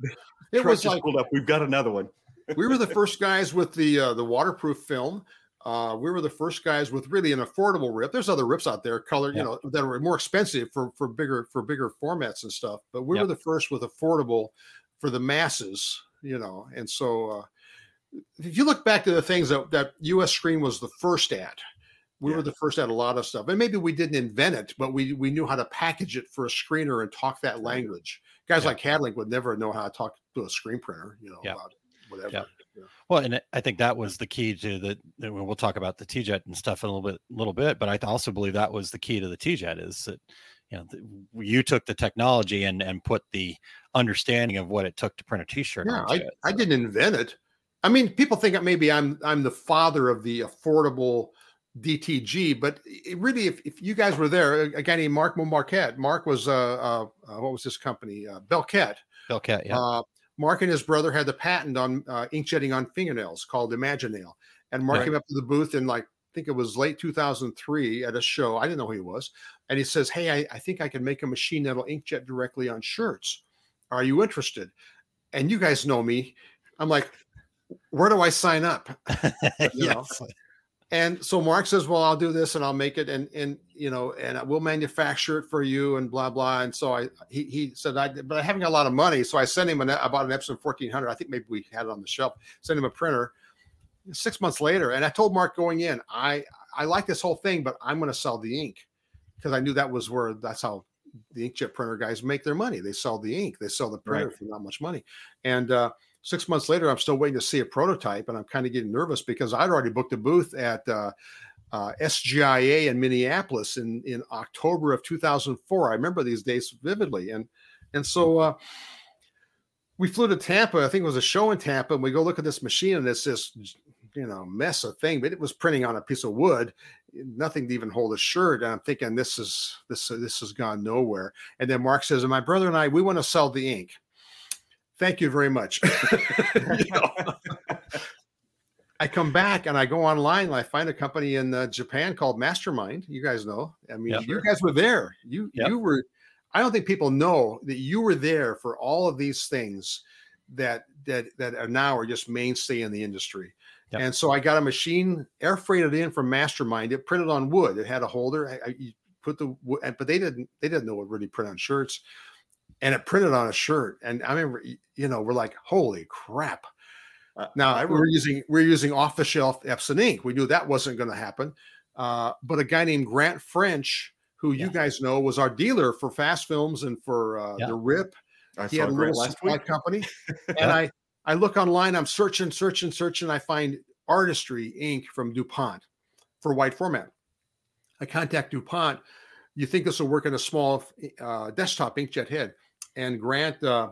It Truck was just like pulled up. We've got another one. we were the first guys with the uh, the waterproof film. Uh, we were the first guys with really an affordable rip. There's other rips out there, color, you know, that are more expensive for for bigger for bigger formats and stuff. But we were the first with affordable for the masses, you know. And so, uh, if you look back to the things that that U.S. Screen was the first at, we Yeah. were the first at a lot of stuff. And maybe we didn't invent it, but we we knew how to package it for a screener and talk that language. Guys Yeah. like Cadlink would never know how to talk to a screen printer, you know, Yeah. about whatever. Yeah. Well, and I think that was the key to the. We'll talk about the T-Jet and stuff in a little bit, little bit. But I also believe that was the key to the T-Jet is that, you know, the, you took the technology and and put the understanding of what it took to print a T-shirt. Yeah, I. I didn't invent it. I mean, people think that maybe I'm I'm the father of the affordable DTG, but it really, if, if you guys were there, a, guy named Mark Marquette, Mark was uh, uh, uh what was this company? Uh, Belkett. Belcat, yeah. Uh, Mark and his brother had the patent on uh, inkjetting on fingernails called Imaginail, and Mark Right. came up to the booth in like I think it was late 2003 at a show. I didn't know who he was, and he says, "Hey, I, I think I can make a machine that'll inkjet directly on shirts. Are you interested?" And you guys know me. I'm like, "Where do I sign up?" yes. And so Mark says, "Well, I'll do this and I'll make it, and and you know, and we'll manufacture it for you, and blah blah." And so I, he, he said, "I, but I haven't got a lot of money, so I sent him an, I bought an Epson 1400. I think maybe we had it on the shelf. Sent him a printer. Six months later, and I told Mark going in, I I like this whole thing, but I'm going to sell the ink because I knew that was where that's how the inkjet printer guys make their money. They sell the ink, they sell the printer for not much money, and." uh six months later, I'm still waiting to see a prototype, and I'm kind of getting nervous because I'd already booked a booth at uh, uh, SGIA in Minneapolis in in October of 2004. I remember these days vividly, and and so uh, we flew to Tampa. I think it was a show in Tampa, and we go look at this machine, and it's this you know mess of thing, but it was printing on a piece of wood, nothing to even hold a shirt. And I'm thinking this is this this has gone nowhere. And then Mark says, "And my brother and I, we want to sell the ink." Thank you very much. You know? I come back and I go online and I find a company in uh, Japan called Mastermind. You guys know. I mean, Yep. you guys were there. You Yep. you were. I don't think people know that you were there for all of these things that that that are now are just mainstay in the industry. Yep. And so I got a machine air freighted in from Mastermind. It printed on wood. It had a holder. I, I, you put the but they didn't they didn't know what really print on shirts, and it printed on a shirt. And I remember you know we're like holy crap. Uh, Now I we're using we're using off the shelf Epson ink. We knew that wasn't going to happen. Uh, but a guy named Grant French, who you guys know, was our dealer for FastFilms and for uh, Yeah. the Rip. I He had a little last supply week. company, and I I look online. I'm searching, searching, searching. I find Artistri ink from DuPont for white format. I contact DuPont. You think this will work in a small uh, desktop inkjet head? And Grant uh,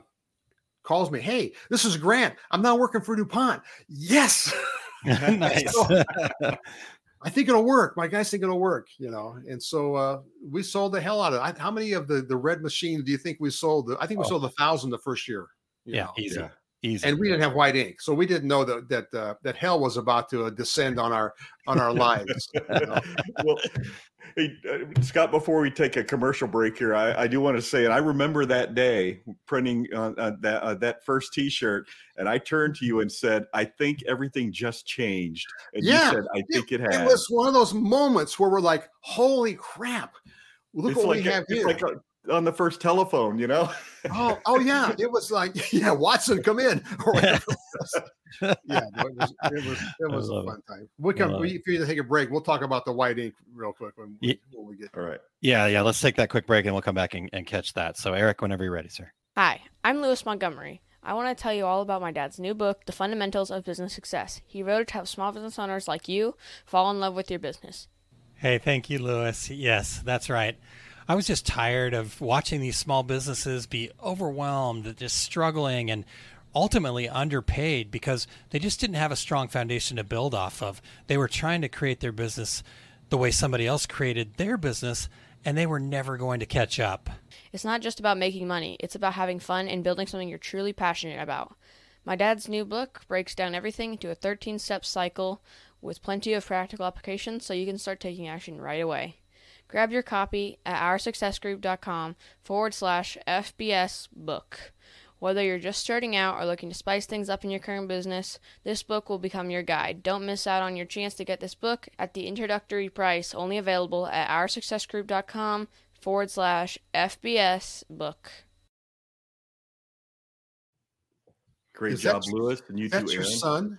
calls me, "Hey, this is Grant. I'm now working for DuPont." Yes. nice. So, I think it'll work. My guys think it'll work, you know. And so uh, we sold the hell out of it. I, how many of the the red machines do you think we sold? I think we Oh. sold a thousand the first year. you yeah, know. easy, Yeah. Easy. And we didn't have white ink, so we didn't know that that uh, that hell was about to uh, descend on our on our lives. you know. well, hey, uh, Scott, before we take a commercial break here, I, I do want to say, and I remember that day printing uh, uh, that uh, that first T-shirt, and I turned to you and said, "I think everything just changed," and Yeah, you said, "I think it has." It was one of those moments where we're like, "Holy crap! Look it's what like we have it's here!" like uh, on the first telephone, you know. oh, oh yeah, it was like, "Yeah, Watson, come in." Or whatever it was. yeah, it was it was it was a love it. fun time. We I can we, if you need to take a break, we'll talk about the white ink real quick when we, Ye- when we get. All right. yeah, yeah. Let's take that quick break and we'll come back and, and catch that. So, Eric, whenever you're ready, sir. Hi, I'm Lewis Montgomery. I want to tell you all about my dad's new book, The Fundamentals of Business Success. He wrote it to help small business owners like you fall in love with your business. Hey, thank you, Lewis. Yes, that's right. I was just tired of watching these small businesses be overwhelmed, just struggling, and ultimately underpaid because they just didn't have a strong foundation to build off of. They were trying to create their business the way somebody else created their business, and they were never going to catch up. It's not just about making money, it's about having fun and building something you're truly passionate about. My dad's new book breaks down everything into a 13 step cycle with plenty of practical applications so you can start taking action right away. Grab your copy at oursuccessgroup.com forward slash FBS book. Whether you're just starting out or looking to spice things up in your current business, this book will become your guide. Don't miss out on your chance to get this book at the introductory price, only available at oursuccessgroup.com forward slash FBS book. Great Is job, Lewis, and you too, That's your Aaron. son.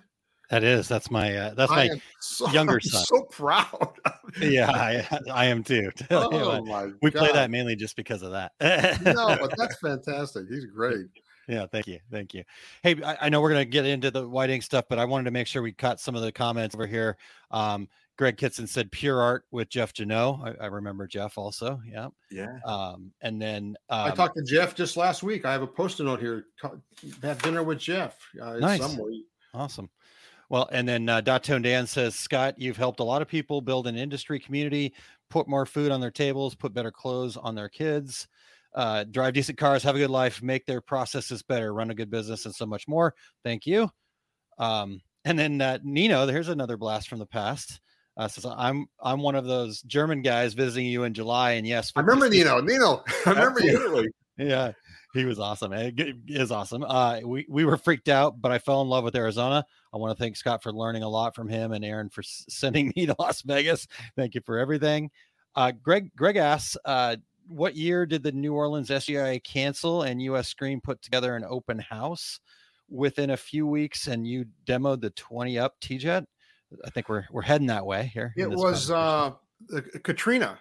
That is. That's my. Uh, that's I my so, younger I'm son. So proud. yeah, I, I am too. Oh my we play that mainly just because of that. no, but that's fantastic. He's great. Yeah, thank you, thank you. Hey, I, I know we're gonna get into the white ink stuff, but I wanted to make sure we caught some of the comments over here. Um, Greg Kitson said pure art with Jeff Janot. I, I remember Jeff also. Yeah. Yeah. Um, and then I um, talked to Jeff just last week. I have a post-it note here. Have dinner with Jeff. Uh, Nice. somewhere. Awesome. Well, and then uh, Dot Tone Dan says, Scott, you've helped a lot of people build an industry community, put more food on their tables, put better clothes on their kids, uh, drive decent cars, have a good life, make their processes better, run a good business, and so much more. Thank you. Um, and then uh, Nino, here's another blast from the past. Uh, says, I'm I'm one of those German guys visiting you in July, and yes, I remember Nino. Nino, I remember you. Yeah, he was awesome. It is awesome. Uh, we we were freaked out, but I fell in love with Arizona. I want to thank Scott for learning a lot from him and Aaron for sending me to Las Vegas. Thank you for everything. Uh, Greg Greg asks, uh, what year did the New Orleans SGI cancel and US Screen put together an open house? Within a few weeks, and you demoed the 20 up T-Jet. I think we're we're heading that way here. It was uh, uh, Katrina,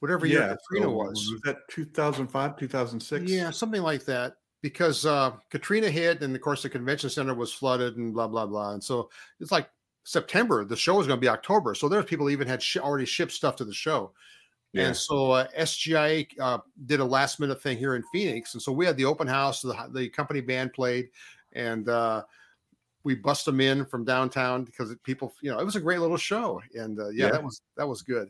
whatever year Yeah. Katrina so was. Was that 2005, 2006? Yeah, something like that. Because uh, Katrina hit, and of course the convention center was flooded, and blah blah blah. And so it's like September. The show was going to be October, so there's people even had sh- already shipped stuff to the show. Yeah. And so uh, SGIA uh, did a last minute thing here in Phoenix, and so we had the open house. The the company band played, and uh, we bust them in from downtown because people, you know, it was a great little show, and uh, yeah, Yeah. that was that was good.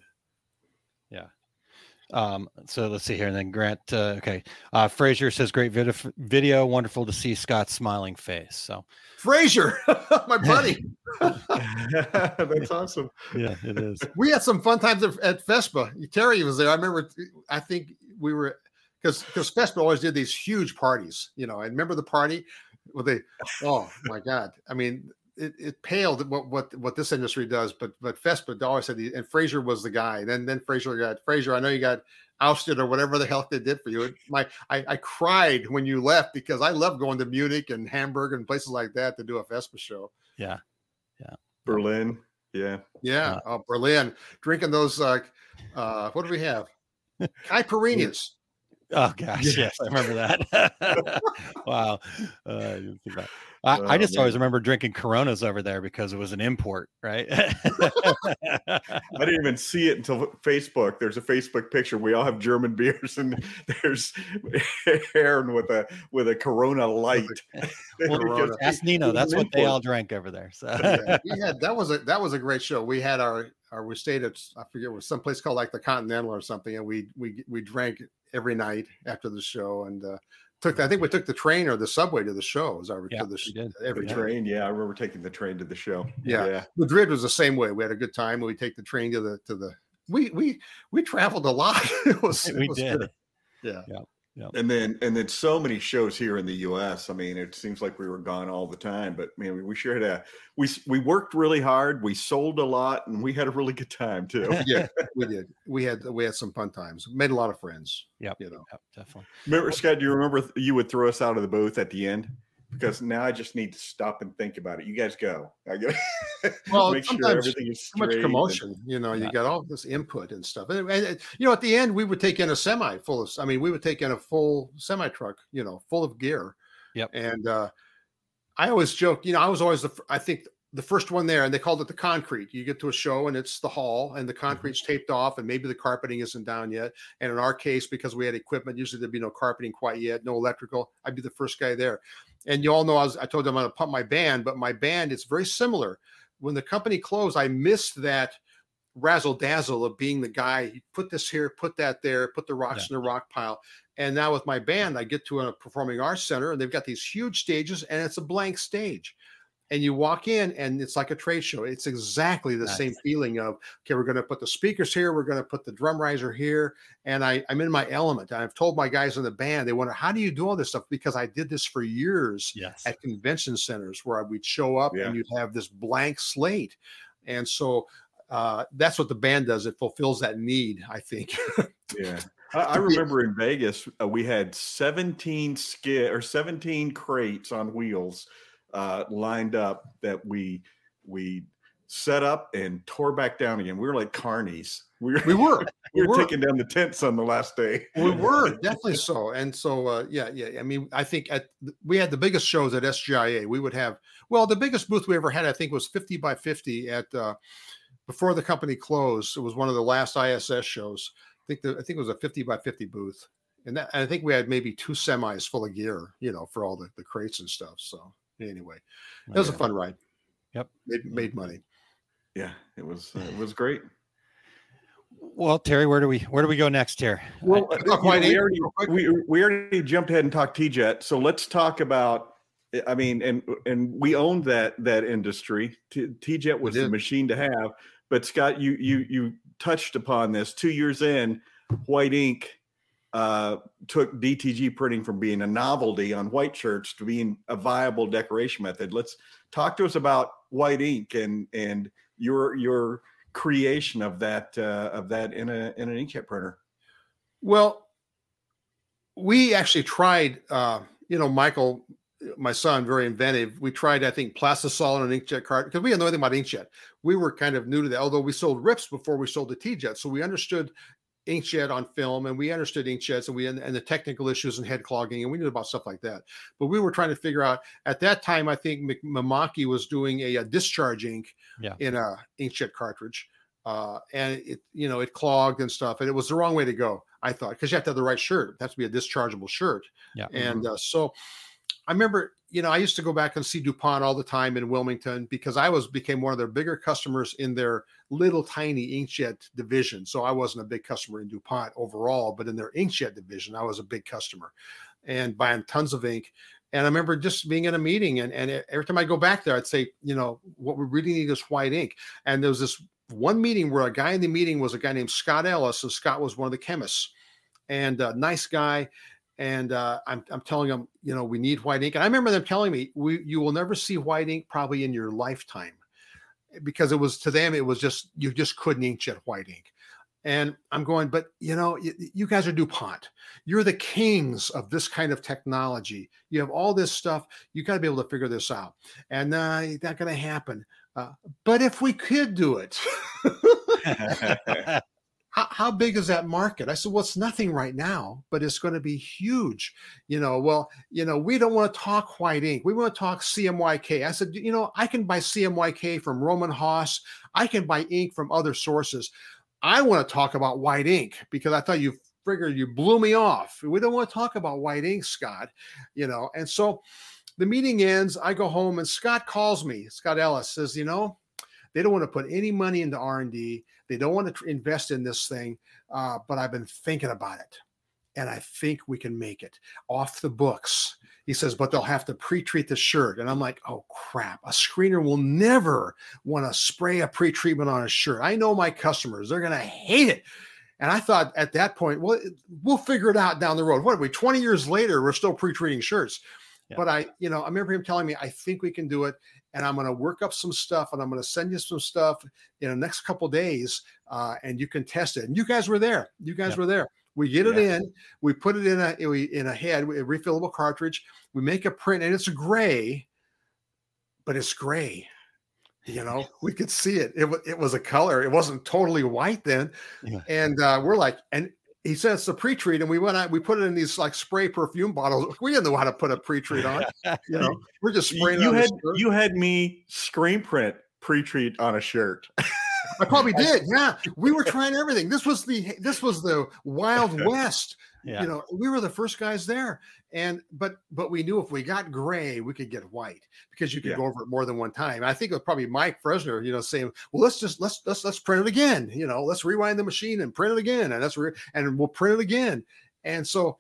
Um, so let's see here. And then Grant, uh, okay. Uh, Frazier says, great video, video. Wonderful to see Scott's smiling face. So, Frazier, my buddy. That's awesome. yeah, it is. we had some fun times at, at FESPA. Terry was there. I remember. I think we were because because FESPA always did these huge parties. You know, I remember the party. Well, they. Oh my God! I mean, it, it paled what what what this industry does. But but FESPA always said, and Frazier was the guy. Then then Frazier got Frazier. I know you got ousted or whatever the hell they did for you. It- My I, I cried when you left because I love going to Munich and Hamburg and places like that to do a FESPA show. Yeah. Yeah. Berlin. Yeah. Yeah, oh, Berlin, drinking those. Uh, uh, what do we have? Caipirinhas. Oh gosh, yes, I remember that. wow. Uh, I didn't think about- I, I Oh, just always remember drinking Coronas over there because it was an import, right? I didn't even see it until Facebook. There's a Facebook picture. We all have German beers, and there's Aaron with a with a Corona light. well, Because ask Nino. That's an what they all drank over there. So Yeah, we had that was a that was a great show. We had our our we stayed at I forget it was someplace called like the Continental or something, and we we we drank every night after the show and uh, took I think we took the train or the subway to the show as I Yeah, to the sh- every The train. train, yeah, I remember taking the train to the show. Yeah. yeah, Madrid was the same way. We had a good time. We take the train to the to the we we we traveled a lot. it was it we was did. good. Yeah. And then and then so many shows here in the U.S. I mean, it seems like we were gone all the time, but man, we sure had a we we worked really hard. We sold a lot, and we had a really good time too. Yeah, we did. We had we had some fun times. Made a lot of friends. Yeah, You know. Yep, definitely. Remember, Scott? Do you remember you would throw us out of the booth at the end? Because now I just need to stop and think about it. You guys go. I gotta Well, make sure sometimes everything is too much straight and- commotion. You know, Yeah. you got all this input and stuff. And, and, you know, at the end, we would take in a semi full of. I mean, we would take in a full semi truck. You know, full of gear. Yep. And uh, I always joke. You know, I was always the. I think the first one there, and they called it the concrete. You get to a show and it's the hall, and the Mm-hmm. concrete's taped off, and maybe the carpeting isn't down yet. And in our case, because we had equipment, usually there'd be no carpeting quite yet, no electrical. I'd be the first guy there. And you all know I was. I told them I'm going to pump my band, but my band it's very similar. When the company closed, I missed that razzle dazzle of being the guy. You put this here, put that there, put the rocks in the rock pile. And now with my band, I get to a performing arts center, and they've got these huge stages, and it's a blank stage. And you walk in, and it's like a trade show. It's exactly the same feeling of okay, we're going to put the speakers here, we're going to put the drum riser here, and I, I'm in my element. I've told my guys in the band, they wonder how do you do all this stuff because I did this for years Yes. at convention centers where we'd show up Yeah. and you'd have this blank slate. And so uh, that's what the band does. It fulfills that need, I think. Yeah. I, I remember in Vegas, uh, we had 17 skid or 17 crates on wheels uh, lined up that we we set up and tore back down again. We were like carnies. We were we were. we we were were. taking down the tents on the last day. we were definitely so. And so, uh, yeah, yeah. I mean, I think at we had the biggest shows at SGIA. We would have, well, the biggest booth we ever had, I think, was 50 by 50 at uh, before the company closed. It was one of the last ISS shows. I think the, I think it was a 50 by 50 booth. And, that, and I think we had maybe two semis full of gear, you know, for all the, the crates and stuff. So anyway, it was a fun ride. Yep. Made, made money. Yeah, it was uh, it was great. Well, Terry, where do we where do we go next here? Well, Talk you know, we, already, we, we already jumped ahead and talked T-Jet. So let's talk about. I mean, and and we owned that that industry. T- T-Jet was the machine to have. But Scott, you you you touched upon this. Two years in, White Ink uh, took DTG printing from being a novelty on white shirts to being a viable decoration method. Let's talk to us about White Ink and and your your creation of that uh, of that in a in an inkjet printer. Well, we actually tried, uh, you know, Michael, my son, very inventive. We tried, I think, plastisol and an inkjet card because we had no anything about inkjet. We were kind of new to that, although we sold rips before we sold the T-jet. So we understood inkjet on film and we understood inkjets and we and, and the technical issues and head clogging and we knew about stuff like that. But we were trying to figure out at that time, I think Mimaki was doing a, a discharge ink Yeah. in a inkjet cartridge. Uh, and it, you know, it clogged and stuff, and it was the wrong way to go. I thought because you have to have the right shirt. It has to be a dischargeable shirt. Yeah. And uh, so I remember, you know, I used to go back and see DuPont all the time in Wilmington because I was became one of their bigger customers in their little tiny inkjet division. So I wasn't a big customer in DuPont overall, but in their inkjet division, I was a big customer and buying tons of ink. And I remember just being in a meeting, and, and every time I go back there, I'd say, you know, what we really need is white ink. And there was this one meeting where a guy in the meeting was a guy named Scott Ellis, and Scott was one of the chemists, and uh, nice guy. And uh, I'm, I'm telling them, you know, we need white ink. And I remember them telling me, we you will never see white ink probably in your lifetime, because it was to them it was just you just couldn't inkjet white ink. And I'm going, but you know, you, you guys are DuPont. You're the kings of this kind of technology. You have all this stuff. You got to be able to figure this out. And uh, not going to happen. Uh, but if we could do it, how, how big is that market? I said, well, it's nothing right now, but it's going to be huge. You know, well, you know, we don't want to talk white ink. We want to talk CMYK. I said, you know, I can buy CMYK from Rohm and Haas. I can buy ink from other sources. I want to talk about white ink because I thought you figured you blew me off. We don't want to talk about white ink, Scott. You know, and so the meeting ends. I go home, and Scott calls me. Scott Ellis says, you know, they don't want to put any money into R&D. They don't want to invest in this thing, uh, but I've been thinking about it, and I think we can make it off the books. He says, but they'll have to pre-treat the shirt, and I'm like, oh crap! A screener will never want to spray a pre-treatment on a shirt. I know my customers; they're going to hate it. And I thought at that point, well, we'll figure it out down the road. What are we? 20 years later, we're still pre-treating shirts. Yeah. But I, you know, I remember him telling me, I think we can do it and I'm going to work up some stuff and I'm going to send you some stuff in the next couple days uh, and you can test it. And you guys were there. You guys were there. We get it yeah. in, we put it in a in a head, a refillable cartridge. We make a print, and it's gray, but it's gray. You know, we could see it. It, it was a color. It wasn't totally white then, yeah. and uh, we're like, and he says the pre-treat, and we went out, we put it in these like spray perfume bottles. We didn't know how to put a pre-treat on. you know, we're just spraying. You had you had me screen print pre-treat on a shirt. I probably did. Yeah, we were trying everything. This was the this was the Wild West. Yeah. You know, we were the first guys there, and but but we knew if we got gray, we could get white because you could yeah. go over it more than one time. I think it was probably Mike Fresener, you know, saying, "Well, let's just let's let's let's print it again. You know, let's rewind the machine and print it again, and that's re- and we'll print it again." And so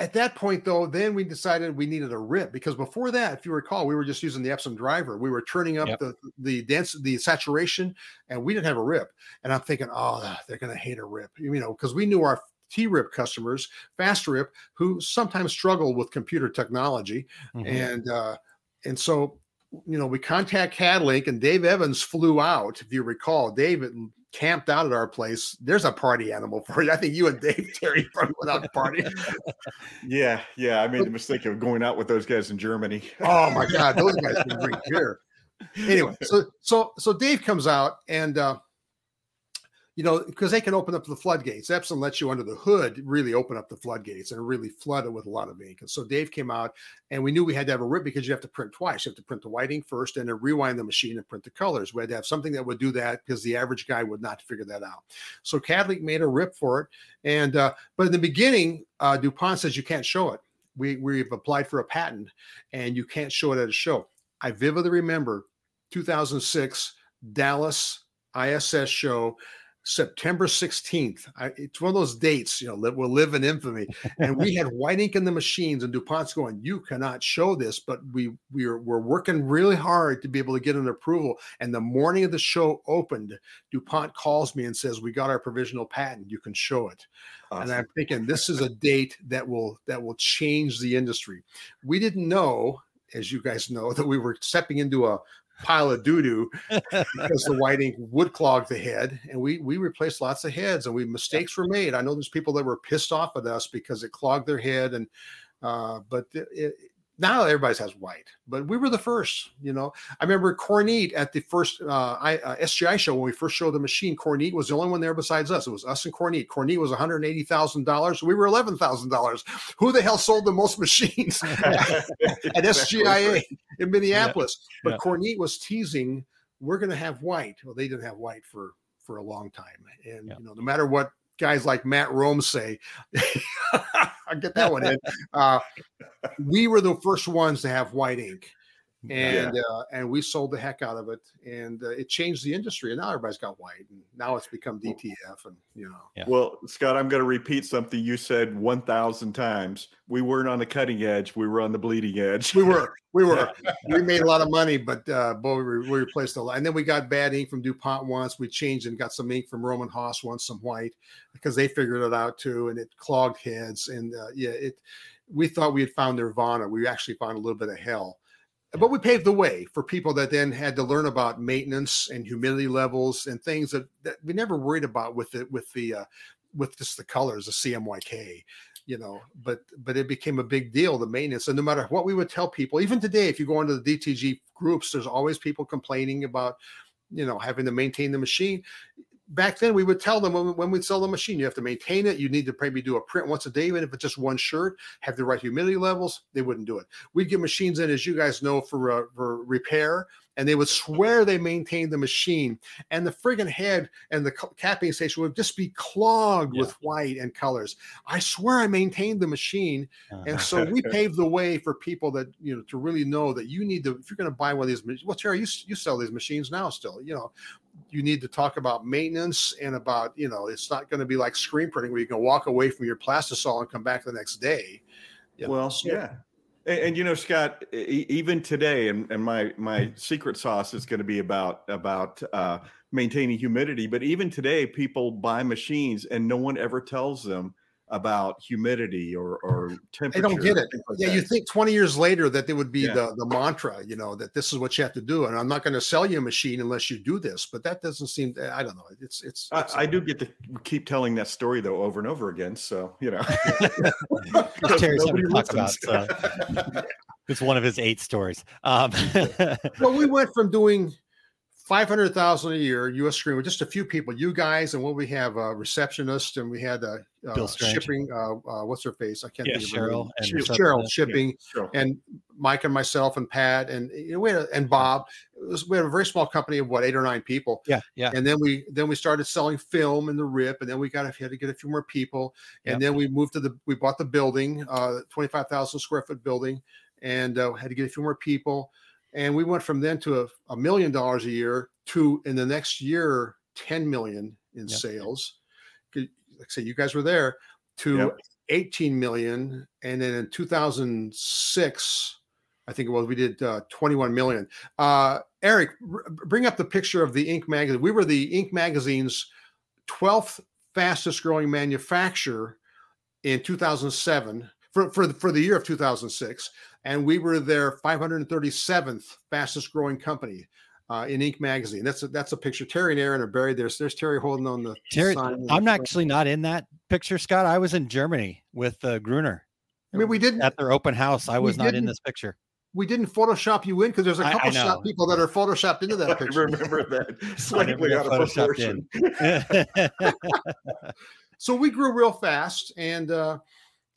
at that point, though, then we decided we needed a rip because before that, if you recall, we were just using the Epson driver. We were turning up yep. the the dense the saturation, and we didn't have a rip. And I'm thinking, oh, they're going to hate a rip, you know, because we knew our T-RIP customers, Fast Rip, who sometimes struggle with computer technology, mm-hmm. and uh, and so you know we contact CADLink, and Dave Evans flew out. If you recall, David camped out at our place. There's a party animal for you. I think you and Dave Terry probably went out to party. yeah, yeah. I made the mistake of going out with those guys in Germany. oh my God, those guys can drink beer. Anyway, so so so Dave comes out and uh, you know, because they can open up the floodgates. Epson lets you under the hood really open up the floodgates and really flood it with a lot of ink. And so Dave came out and we knew we had to have a rip because you have to print twice. You have to print the white ink first and then rewind the machine and print the colors. We had to have something that would do that because the average guy would not figure that out. So CADLink made a rip for it. And, uh, but in the beginning, uh, DuPont says you can't show it. We, we've applied for a patent and you can't show it at a show. I vividly remember 2006 Dallas ISS show September 16th. I, it's one of those dates, you know, that will live in infamy. And we had white ink in the machines, and DuPont's going, You cannot show this, but we we are we're working really hard to be able to get an approval. And the morning of the show opened, DuPont calls me and says, We got our provisional patent, you can show it. Awesome. And I'm thinking this is a date that will that will change the industry. We didn't know as you guys know, that we were stepping into a pile of doo doo because the white ink would clog the head, and we we replaced lots of heads, and we mistakes were made. I know there's people that were pissed off at us because it clogged their head, and uh, but it, now everybody has white, but we were the first. You know, I remember Kornit at the first uh, I, uh, SGI show when we first showed the machine. Kornit was the only one there besides us. It was us and Kornit. Kornit was one hundred eighty thousand dollars. We were eleven thousand dollars. Who the hell sold the most machines at SGIA in Minneapolis? Yeah. But yeah. Kornit was teasing, "We're going to have white." Well, they didn't have white for for a long time, and yeah. you know, no matter what guys like Matt Rome say. I'll get that one in. Uh, we were the first ones to have white ink and yeah. uh, and we sold the heck out of it, and uh, it changed the industry. And now everybody's got white, and now it's become DTF, and you know. Yeah. Well, Scott, I'm going to repeat something you said 1,000 times. We weren't on the cutting edge; we were on the bleeding edge. We were, we were. we made a lot of money, but uh, boy, we, we replaced a lot. And then we got bad ink from DuPont once. We changed and got some ink from Rohm and Haas once, some white, because they figured it out too, and it clogged heads. And uh, yeah, it. We thought we had found nirvana. We actually found a little bit of hell but we paved the way for people that then had to learn about maintenance and humidity levels and things that, that we never worried about with the with the uh, with just the colors, the CMYK, you know. But but it became a big deal, the maintenance. And no matter what we would tell people, even today, if you go into the DTG groups, there's always people complaining about, you know, having to maintain the machine back then we would tell them when, when we'd sell the machine, you have to maintain it. You need to maybe do a print once a day, even if it's just one shirt, have the right humidity levels. They wouldn't do it. We'd get machines in, as you guys know, for, uh, for repair and they would swear they maintained the machine and the friggin' head and the capping station would just be clogged yeah. with white and colors i swear i maintained the machine and so we paved the way for people that you know to really know that you need to if you're going to buy one of these what's here you, you sell these machines now still you know you need to talk about maintenance and about you know it's not going to be like screen printing where you can walk away from your plastisol and come back the next day you know? well so, yeah and, and, you know, Scott, even today, and, and my my secret sauce is going to be about about uh, maintaining humidity. But even today, people buy machines, and no one ever tells them about humidity or, or temperature. I don't get it. Like yeah, that. you think 20 years later that there would be yeah. the, the mantra, you know, that this is what you have to do. And I'm not going to sell you a machine unless you do this. But that doesn't seem, I don't know. It's, it's, it's I, I, do get to keep telling that story though over and over again. So, you know, Terry's something to talk about. So. it's one of his eight stories. Um, well, we went from doing 500,000 a year US screen with just a few people, you guys, and what we have a receptionist and we had a, a shipping, uh, uh, what's her face? I can't yeah, think of Cheryl, and Cheryl, shipping yeah, and Mike and myself and Pat and you know, we had a, and Bob. Was, we had a very small company of what eight or nine people. Yeah, yeah. And then we then we started selling film in the RIP, and then we got had to get a few more people, and then we moved to the we bought the building, uh, twenty five thousand square foot building, and uh, had to get a few more people and we went from then to a, a million dollars a year to in the next year 10 million in yep. sales. Like I say you guys were there to yep. 18 million. And then in 2006 i think it was we did uh, 21 million. Uh, eric r- bring up the picture of the Inc. magazine. We were the Inc. magazine's 12th fastest growing manufacturer in 2007 for, for, the, for the year of 2006 and we were their 537th fastest growing company uh, in Inc. magazine. That's a, that's a picture. Terry and Aaron are buried there. So there's Terry holding on the Terry. I'm actually not in that picture, Scott. I was in Germany with uh, Gruner. I mean, we didn't at their open house. I was not in this picture. We didn't Photoshop you in because there's a couple shop people that are photoshopped into that picture. I remember that slightly out of proportion. so we grew real fast, and uh,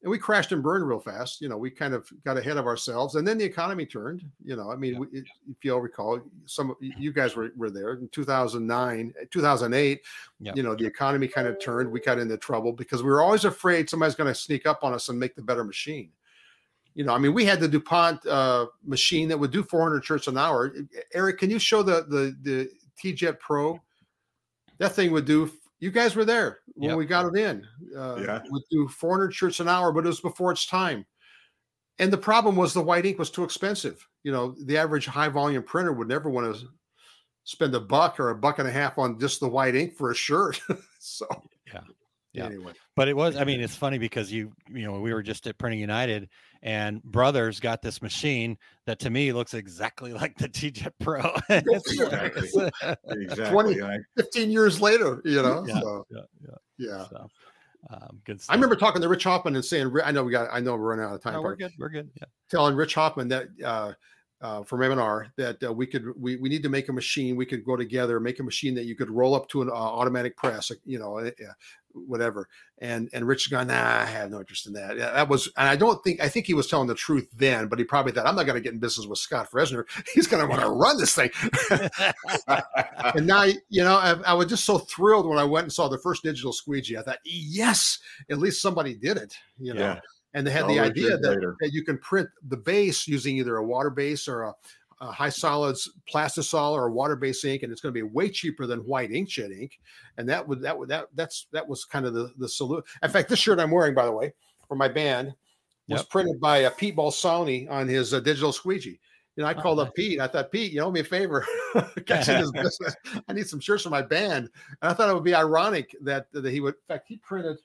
and we crashed and burned real fast. You know, we kind of got ahead of ourselves, and then the economy turned. You know, I mean, yeah. we, if you all recall, some you guys were, were there in 2009, 2008. Yeah. You know, the economy kind of turned. We got into trouble because we were always afraid somebody's going to sneak up on us and make the better machine. You know, I mean, we had the Dupont uh, machine that would do 400 shirts an hour. Eric, can you show the the the T-Jet Pro? That thing would do you guys were there when yep. we got it in. Uh, yeah. We do 400 shirts an hour, but it was before its time. And the problem was the white ink was too expensive. You know, the average high volume printer would never want to spend a buck or a buck and a half on just the white ink for a shirt. so, yeah. Yeah. Anyway. But it was, I mean, it's funny because you, you know, we were just at Printing United and Brothers got this machine that to me looks exactly like the T-Jet Pro. exactly. exactly. 20, 15 years later, you know? Yeah. So, yeah. Yeah. yeah. So, um, good stuff. I remember talking to Rich Hoffman and saying, I know we got, I know we're running out of time. No, we're good. We're good. Yeah. Telling Rich Hoffman that, uh, uh, from M&R that uh, we could we, we need to make a machine we could go together make a machine that you could roll up to an uh, automatic press you know uh, whatever. And and Rich gone, nah, I have no interest in that. Yeah, that was, and I don't think I think he was telling the truth then, but he probably thought I'm not going to get in business with Scott Fresener. He's going to want to run this thing. and now, you know, I, I, was just so thrilled when I went and saw the first digital squeegee. I thought, yes, at least somebody did it. You know. Yeah. And they had the idea that, that you can print the base using either a water base or a, uh, high solids plastisol or a water-based ink, and it's going to be way cheaper than white inkjet ink. And that would that would that that's that was kind of the the solution. In fact, this shirt I'm wearing, by the way, for my band, was yep. printed by uh, Pete Balsani on his uh, digital squeegee. You know, I oh, called nice. up Pete. I thought, Pete, you owe me a favor. I need some shirts for my band. And I thought it would be ironic that that he would. In fact, he printed.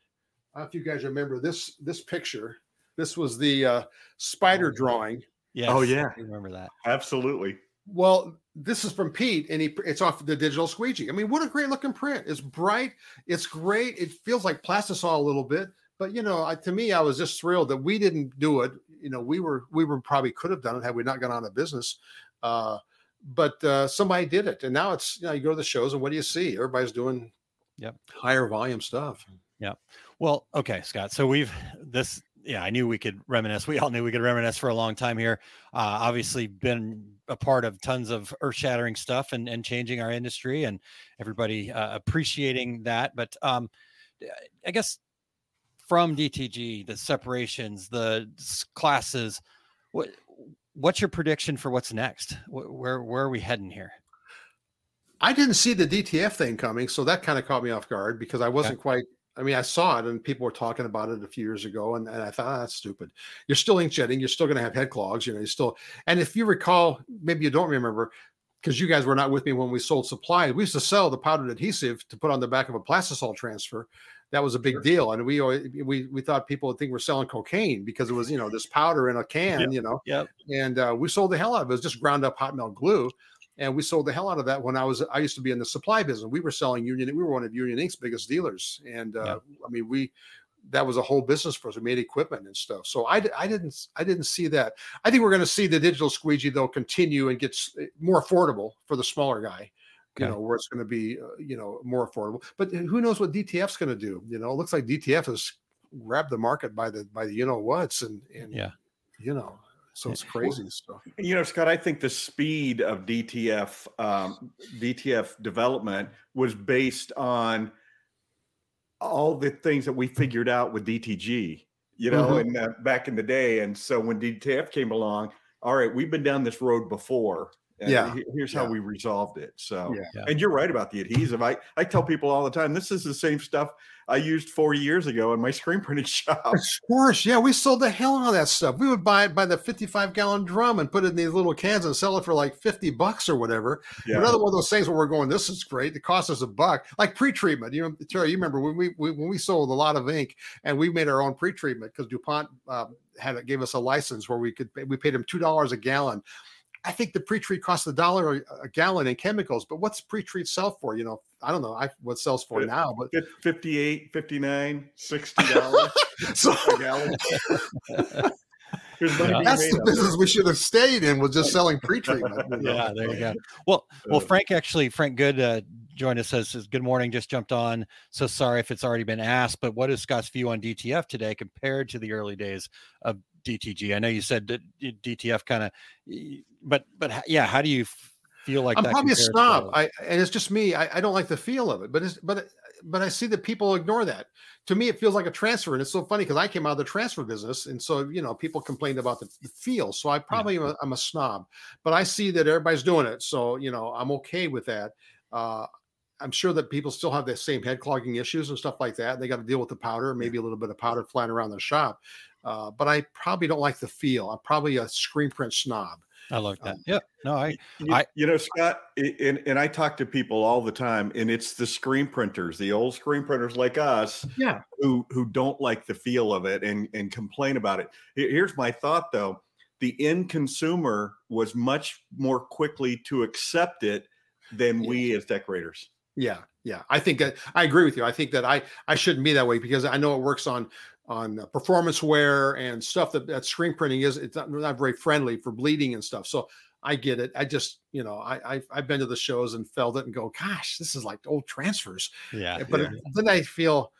I don't know if you guys remember this this picture. This was the uh, spider oh, drawing Yeah. oh yeah, I remember that. Absolutely. Well, this is from Pete, and he it's off the digital squeegee. I mean, what a great looking print! It's bright, it's great. It feels like plastisol a little bit, but you know, I, to me, I was just thrilled that we didn't do it. You know, we were we were probably could have done it had we not gone out of business. Uh, but uh, somebody did it, and now it's you know you go to the shows and what do you see? Everybody's doing Yep. higher volume stuff. Yeah. Well, okay, Scott. So we've this. Yeah, I knew we could reminisce. We all knew we could reminisce for a long time here. Uh, obviously, been a part of tons of earth-shattering stuff and and changing our industry, and everybody uh, appreciating that. But um, I guess from DTG, the separations, the classes, what what's your prediction for what's next? Where where are we heading here? I didn't see the DTF thing coming, so that kind of caught me off guard because I wasn't quite. I mean, I saw it and people were talking about it a few years ago, and, and I thought, ah, that's stupid. You're still inkjetting, you're still going to have head clogs, you know, you're still. And if you recall, maybe you don't remember, because you guys were not with me when we sold supplies. We used to sell the powdered adhesive to put on the back of a plastisol transfer. That was a big deal, and we we we thought people would think we're selling cocaine because it was you know this powder in a can, Yep. you know. Yep. And uh, we sold the hell out of it. It was just ground up hot melt glue and we sold the hell out of that when I was I used to be in the supply business. We were selling Union. We were one of Union Ink's biggest dealers, and uh, I mean we that was a whole business for us. We made equipment and stuff. So I, I didn't I didn't see that. I think we're going to see the digital squeegee though continue and get more affordable for the smaller guy. You know where it's going to be uh, you know more affordable. But who knows what DTF's going to do? You know, it looks like DTF has grabbed the market by the by the you know what's and and Yeah. you know so it's crazy stuff. You know, Scott, I think the speed of DTF um, DTF development was based on all the things that we figured out with DTG. You know, Mhm. and uh, back in the day, and so when DTF came along, all right, we've been down this road before. And Yeah, he- here's how we resolved it. So, Yeah. Yeah. and you're right about the adhesive. I I tell people all the time, this is the same stuff I used 40 years ago in my screen printing shop. Of course, yeah, we sold the hell out of that stuff. We would buy it by the 55 gallon drum and put it in these little cans and sell it for like 50 bucks or whatever. Yeah. Another one of those things where we're going, this is great. It cost us a buck. Like pre-treatment. You know, Terry, you remember when we, we when we sold a lot of ink and we made our own pre-treatment because DuPont um, had gave us a license where we could we paid them two dollars a gallon. I think the pre-treat costs a dollar a- a gallon in chemicals, but what's pre-treat sell for? You know, I don't know I, what sells for Fif- now, but Fif- 58 59 60 dollars so a gallon There's money being that's the business we should have stayed in was just selling pre-treatment. you know? Yeah, there you go. Well, well, Frank actually, Frank Good uh, joined us. Says, says, "Good morning. Just jumped on. So sorry if it's already been asked, but what is Scott's view on DTF today compared to the early days of DTG? I know you said that DTF kind of, but but yeah, how do you feel like I'm probably a snob. I and it's just me. I, I don't like the feel of it, but it's but but I see that people ignore that. To me, it feels like a transfer, and it's so funny because I came out of the transfer business, and so you know people complained about the, the feel. So I probably am a, I'm a snob, but I see that everybody's doing it, so you know I'm okay with that. Uh, I'm sure that people still have the same head clogging issues and stuff like that. They got to deal with the powder, maybe a little bit of powder flying around the shop. Uh, but I probably don't like the feel. I'm probably a screen print snob. I like that. Um, Yeah, no, I You, I- you know, Scott, and, and I talk to people all the time, and it's the screen printers, the old screen printers like us, Yeah. who who don't like the feel of it and and complain about it. Here's my thought, though: the end consumer was much more quickly to accept it than we as decorators. Yeah, yeah. I think that I agree with you. I think that I I shouldn't be that way because I know it works on on uh, performance wear and stuff that that screen printing is. It's not, not very friendly for bleeding and stuff. So I get it. I just you know I I've, I've been to the shows and felt it and go, gosh, this is like old transfers. yeah, But yeah. then I feel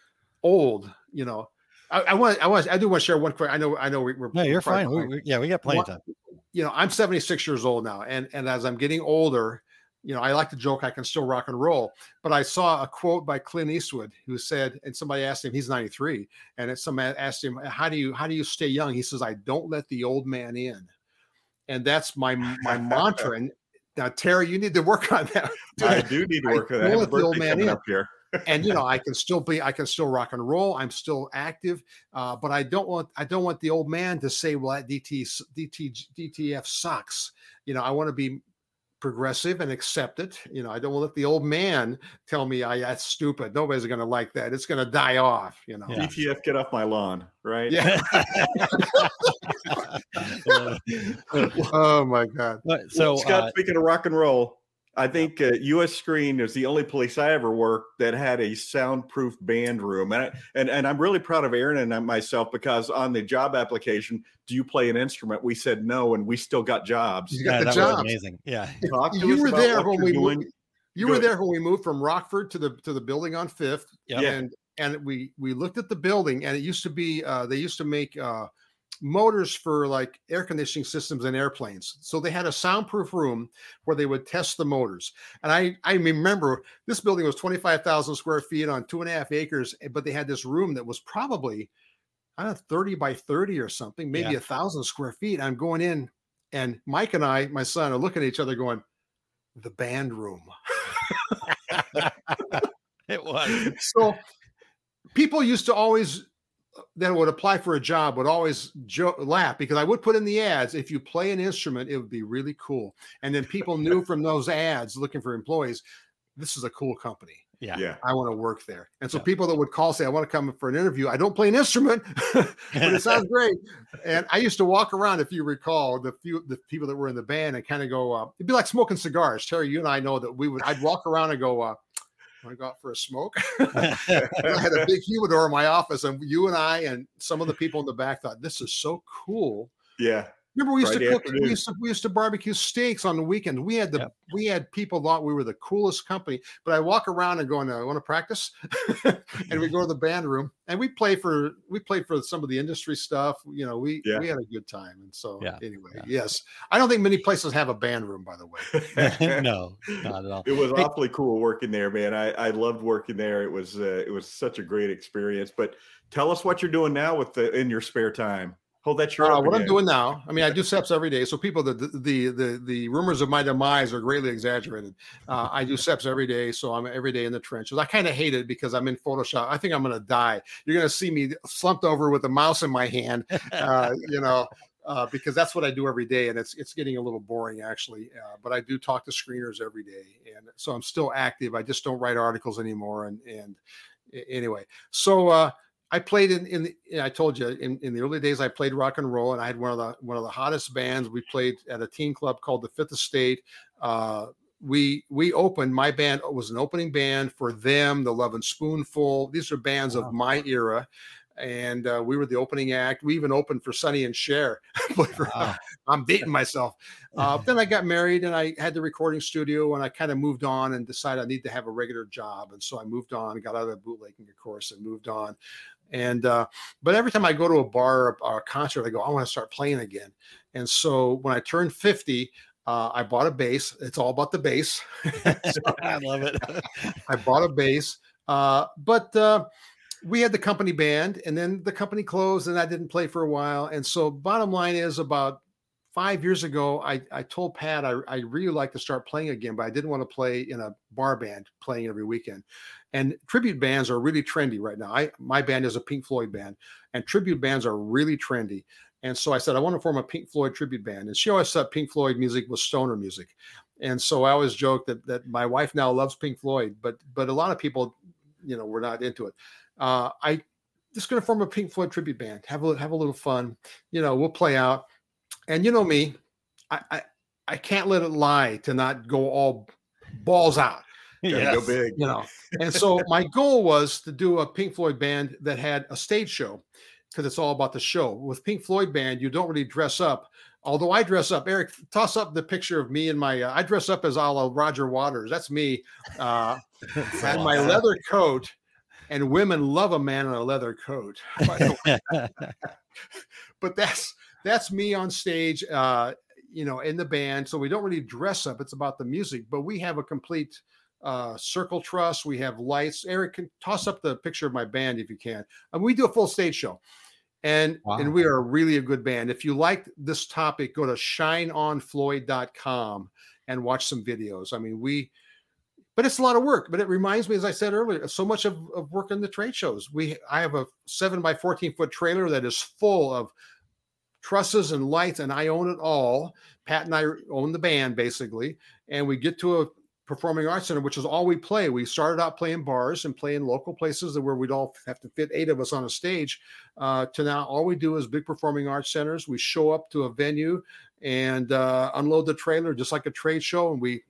old. You know. I, I want, I want, I do want to share one quick. I know, I know, we- we're no, you're fine. We, we- yeah, we got plenty of time. you know, I'm 76 years old now, and and as I'm getting older, you know, I like to joke I can still rock and roll. But I saw a quote by Clint Eastwood who said, and somebody asked him, he's 93, and somebody asked him, how do you how do you stay young? He says, I don't let the old man in, and that's my my mantra. And now, Terry, you need to work on that. I do need to I work on that. I don't have a let the old man in up here. and you know i can still be i can still rock and roll i'm still active uh, but i don't want i don't want the old man to say well that dt dt dtf sucks you know i want to be progressive and accept it you know i don't want to let the old man tell me i that's stupid. Nobody's going to like that. It's going to die off you know? Yeah. DTF, get off my lawn, right? yeah. Oh my god. So Scott, uh, speaking of rock and roll, I think uh, U.S. Screen is the only place I ever worked that had a soundproof band room, and I, and and I'm really proud of Aaron and myself because on the job application, do you play an instrument? We said no, and we still got jobs. You got yeah, the that was jobs. amazing. Yeah, Talk to you were there when we doing. You Go were there when we moved from Rockford to the to the building on Fifth, Yep. and and we we looked at the building, and it used to be uh, they used to make uh, motors for like air conditioning systems in airplanes. So they had a soundproof room where they would test the motors. And I I remember this building was twenty five thousand square feet on two and a half acres, eh, but they had this room that was probably I don't know, 30 by 30 or something, maybe Yeah. a thousand square feet. I'm going in, and Mike and I, my son, are looking at each other going, the band room. It was. so people used to always that would apply for a job would always jo- laugh because I would put in the ads if you play an instrument it would be really cool and then people knew from those ads looking for employees this is a cool company Yeah. Yeah. I want to work there and so Yeah. people that would call say I want to come for an interview I don't play an instrument but it sounds great and I used to walk around if you recall the few the people that were in the band and kind of go uh, it'd be like smoking cigars Terry you and I know that we would I'd walk around and go uh, want to go out for a smoke? I had a big humidor in my office, and you and I and some of the people in the back thought this is so cool. Yeah. Remember, we used Friday to cook. afternoon. We used to we used to barbecue steaks on the weekends. We had the Yep. we had people thought we were the coolest company. But I walk around and going, I want to practice, and we go to the band room and we play for we played for some of the industry stuff. You know, we Yeah. we had a good time. And so Yeah. anyway, Yeah. yes, I don't think many places have a band room. By the way, no, not at all. It was Hey, awfully cool working there, man. I, I loved working there. It was uh, it was such a great experience. But tell us what you're doing now with the in your spare time. Hold that shirt Uh, what I'm doing now, I mean, I do seps every day. So people, the the the the rumors of my demise are greatly exaggerated. Uh, I do seps every day, so I'm every day in the trenches. I kind of hate it because I'm in Photoshop. I think I'm going to die. You're going to see me slumped over with a mouse in my hand, uh, you know, uh, because that's what I do every day, and it's it's getting a little boring actually. Uh, but I do talk to screeners every day, and so I'm still active. I just don't write articles anymore, and and anyway, so. I played in in the, I told you in, in the early days I played rock and roll and I had one of the one of the hottest bands. We played at a teen club called the Fifth Estate. Uh, we we opened my band was an opening band for them, the Lovin' Spoonful. These are bands Wow. of my era. And uh, we were the opening act. We even opened for Sonny and Cher. Believe it or not. Wow. I'm dating myself. Uh, then I got married and I had the recording studio and I kind of moved on and decided I need to have a regular job. And so I moved on, got out of the bootlegging, of course, and moved on. And uh, but every time I go to a bar or a concert, I go, I want to start playing again. And so when I turned 50, uh, I bought a bass. It's all about the bass. I love it. I bought a bass. Uh, but uh, we had the company band, and then the company closed, and I didn't play for a while. And so, bottom line is, about five years ago, I, I told Pat I, I really like to start playing again, but I didn't want to play in a bar band playing every weekend. And tribute bands are really trendy right now. I my band is a Pink Floyd band, and tribute bands are really trendy. And so I said, I want to form a Pink Floyd tribute band. And she always thought Pink Floyd music was stoner music. And so I always joke that that my wife now loves Pink Floyd, but but a lot of people, you know, were not into it. Uh, I just going to form a Pink Floyd tribute band. Have a have a little fun. You know, we'll play out. And you know me, I I, I can't let it lie to not go all balls out Gotta go big. you know. And so my goal was to do a Pink Floyd band that had a stage show because it's all about the show. With Pink Floyd band, you don't really dress up. Although I dress up, Eric, toss up the picture of me and my. Uh, I dress up as a la Roger Waters. That's me, uh, and my leather coat. And women love a man in a leather coat. by the way. but that's that's me on stage uh you know in the band so we don't really dress up it's about the music but we have a complete uh circle truss we have lights eric can toss up the picture of my band if you can and we do a full stage show and Wow. and we are really a good band if you like this topic go to shineonfloyd.com and watch some videos i mean we but it's a lot of work but it reminds me as i said earlier so much of, of work in the trade shows we i have a 7 by 14 foot trailer that is full of trusses and lights and i own it all pat and i own the band basically and we get to a performing arts center which is all we play we started out playing bars and playing local places where we'd all have to fit eight of us on a stage uh, to now all we do is big performing arts centers we show up to a venue and uh, unload the trailer just like a trade show and we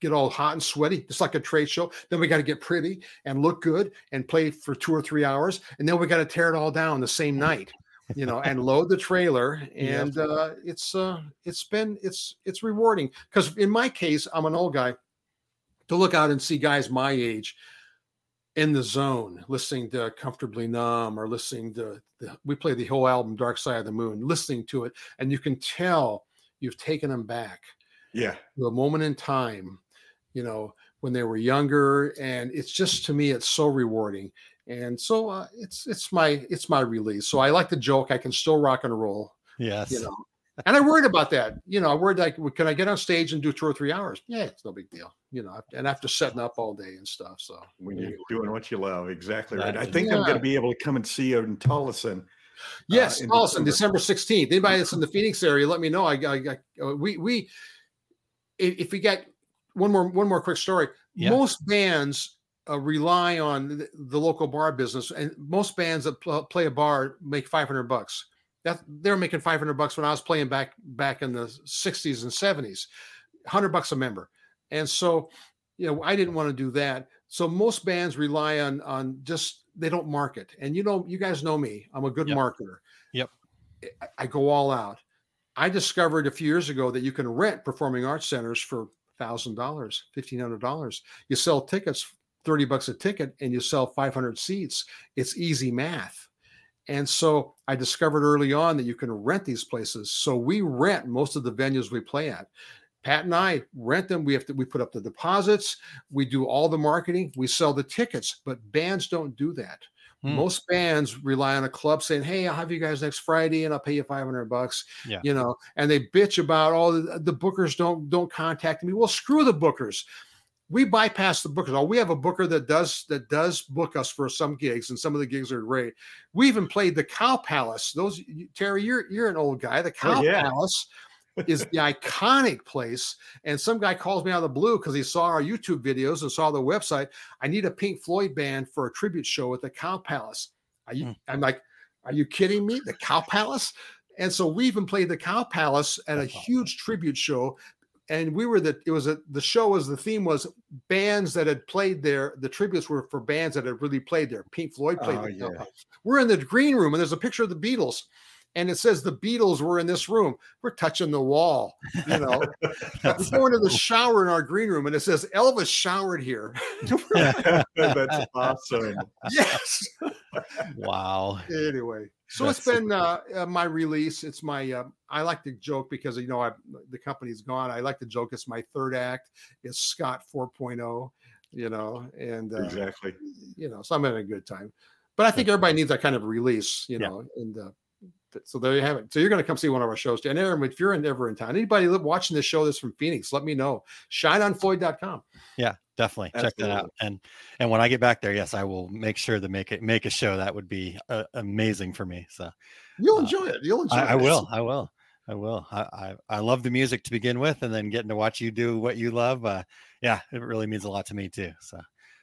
get all hot and sweaty, just like a trade show. Then we got to get pretty and look good and play for two or three hours. And then we got to tear it all down the same night, you know, and load the trailer. And uh, it's uh, it's been it's it's rewarding because in my case, I'm an old guy. to look out and see guys my age in the zone, listening to Comfortably Numb or listening to the, we play the whole album Dark Side of the Moon, listening to it, and you can tell you've taken them back Yeah. to a moment in time, you know, when they were younger, and it's just to me, it's so rewarding. And so uh, it's it's my it's my release. So I like the joke. I can still rock and roll, Yes. you know. And I worried about that. You know, I worried like, can I get on stage and do two or three hours? Yeah, it's no big deal. You know, and after setting up all day and stuff. So When you're doing what you love, exactly right. I Exactly. think I'm going to be able to come and see you in Tolleson. Yes, in Allison, December. December sixteenth. Anybody that's in the Phoenix area, let me know. I, I, I uh, we we if if we get one more one more quick story. Yeah. Most bands uh, rely on the, the local bar business, and most bands that pl- play a bar make five hundred bucks. That they're making five hundred bucks when I was playing back back in the sixties and seventies, hundred bucks a member, and so you know I didn't want to do that. So most bands rely on on just they don't market, and you know you guys know me. I'm a good Yep. marketer. Yep. I- I go all out. I discovered a few years ago that you can rent performing arts centers for thousand dollars, fifteen hundred dollars. You sell tickets, thirty bucks a ticket, and you sell five hundred seats. It's easy math. And so I discovered early on that you can rent these places. So we rent most of the venues we play at. Pat and I rent them. We have to we put up the deposits, we do all the marketing, we sell the tickets, but bands don't do that. Hmm. Most bands rely on a club saying, "Hey, I'll have you guys next Friday, and I'll pay you five hundred bucks." Yeah. You know, and they bitch about, "Oh, the, the bookers don't don't contact me." Well, screw the bookers. We bypass the bookers. Oh, we have a booker that does that does book us for some gigs, and some of the gigs are great. We even played the Cow Palace. Those Terry, you're you're an old guy. The Cow Oh, yeah. Palace is the iconic place. And some guy calls me out of the blue because he saw our YouTube videos and saw the website. I need a Pink Floyd band for a tribute show at the Cow Palace. Are you, Hmm. I'm like, are you kidding me? The Cow Palace? And so we even played the Cow Palace at a huge tribute show. And we were the it was a the show was the theme was bands that had played there. The tributes were for bands that had really played there. Pink Floyd played Oh, yeah. We're in the green room and there's a picture of the Beatles and it says the Beatles were in this room. We're touching the wall, you know. we That's go into the shower in our green room and it says Elvis showered here. That's awesome. yes. wow. anyway, so That's it's been uh, uh, my release. It's my. Uh, I like to joke because you know I the company's gone. I like to joke. It's my third act. It's Scott 4.0. You know, and uh, Exactly. you know, so I'm having a good time. But I think everybody needs that kind of release. You Yeah. know, and. So there you have it. So you're going to come see one of our shows. And Aaron, if you're in, ever in town, anybody watching this show that's from Phoenix, let me know. ShineOnFloyd.com. Yeah, definitely. Check that out. And and when I get back there, yes, I will make sure to make it make a show. That would be uh, amazing for me. So You'll Uh, enjoy it. You'll enjoy I, it. I will. I will. I will. I, I I love the music to begin with, and then getting to watch you do what you love. Uh, yeah, it really means a lot to me too. So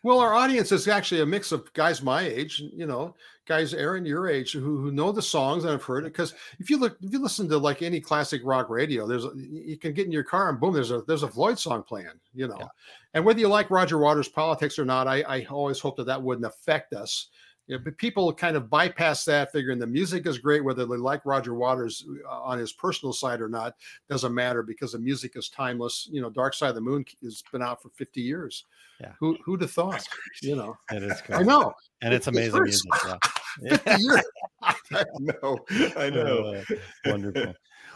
Well, our audience is actually a mix of guys my age, you know, guys Aaron your age who, who know the songs and have heard it. Because if you look, if you listen to like any classic rock radio, there's a, you can get in your car and boom, there's a there's a Floyd song playing, you know. Yeah. And whether you like Roger Waters' politics or not, I, I always hope that that wouldn't affect us. You know, but people kind of bypass that, figuring the music is great, whether they like Roger Waters uh, on his personal side or not, doesn't matter because the music is timeless. You know, Dark Side of the Moon has been out for 50 years. Yeah. Who who'd have thought? You know, it is. I know. and it's It- it amazing hurts. music. Yeah. 50 years. I know. I know. Uh, wonderful.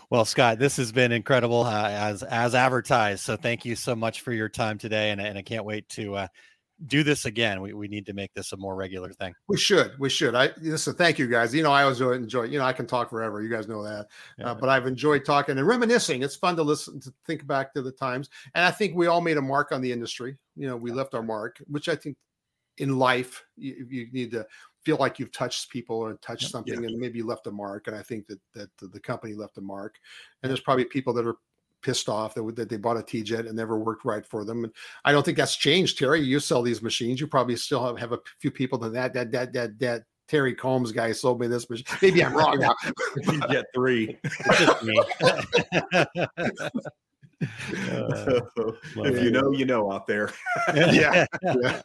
Well, Scott, this has been incredible uh, as as advertised. So thank you so much for your time today, and, and I can't wait to uh, do this again. We, we need to make this a more regular thing. We should. We should. I listen. Thank you, guys. You know, I always enjoy. You know, I can talk forever. You guys know that. Yeah. Uh, but I've enjoyed talking and reminiscing. It's fun to listen to think back to the times, and I think we all made a mark on the industry. You know, we left our mark, which I think in life you, you need to feel like you've touched people or touched something, and maybe you left a mark. And I think that that the company left a mark. And there's probably people that are pissed off that, that they bought a T-Jet and never worked right for them. And I don't think that's changed, Terry. You sell these machines. You probably still have, have a few people that that that that that that Terry Combs guy sold me this machine. Maybe I'm wrong now. You get three. It's just me. Uh, if you know, you know out there. yeah. yeah.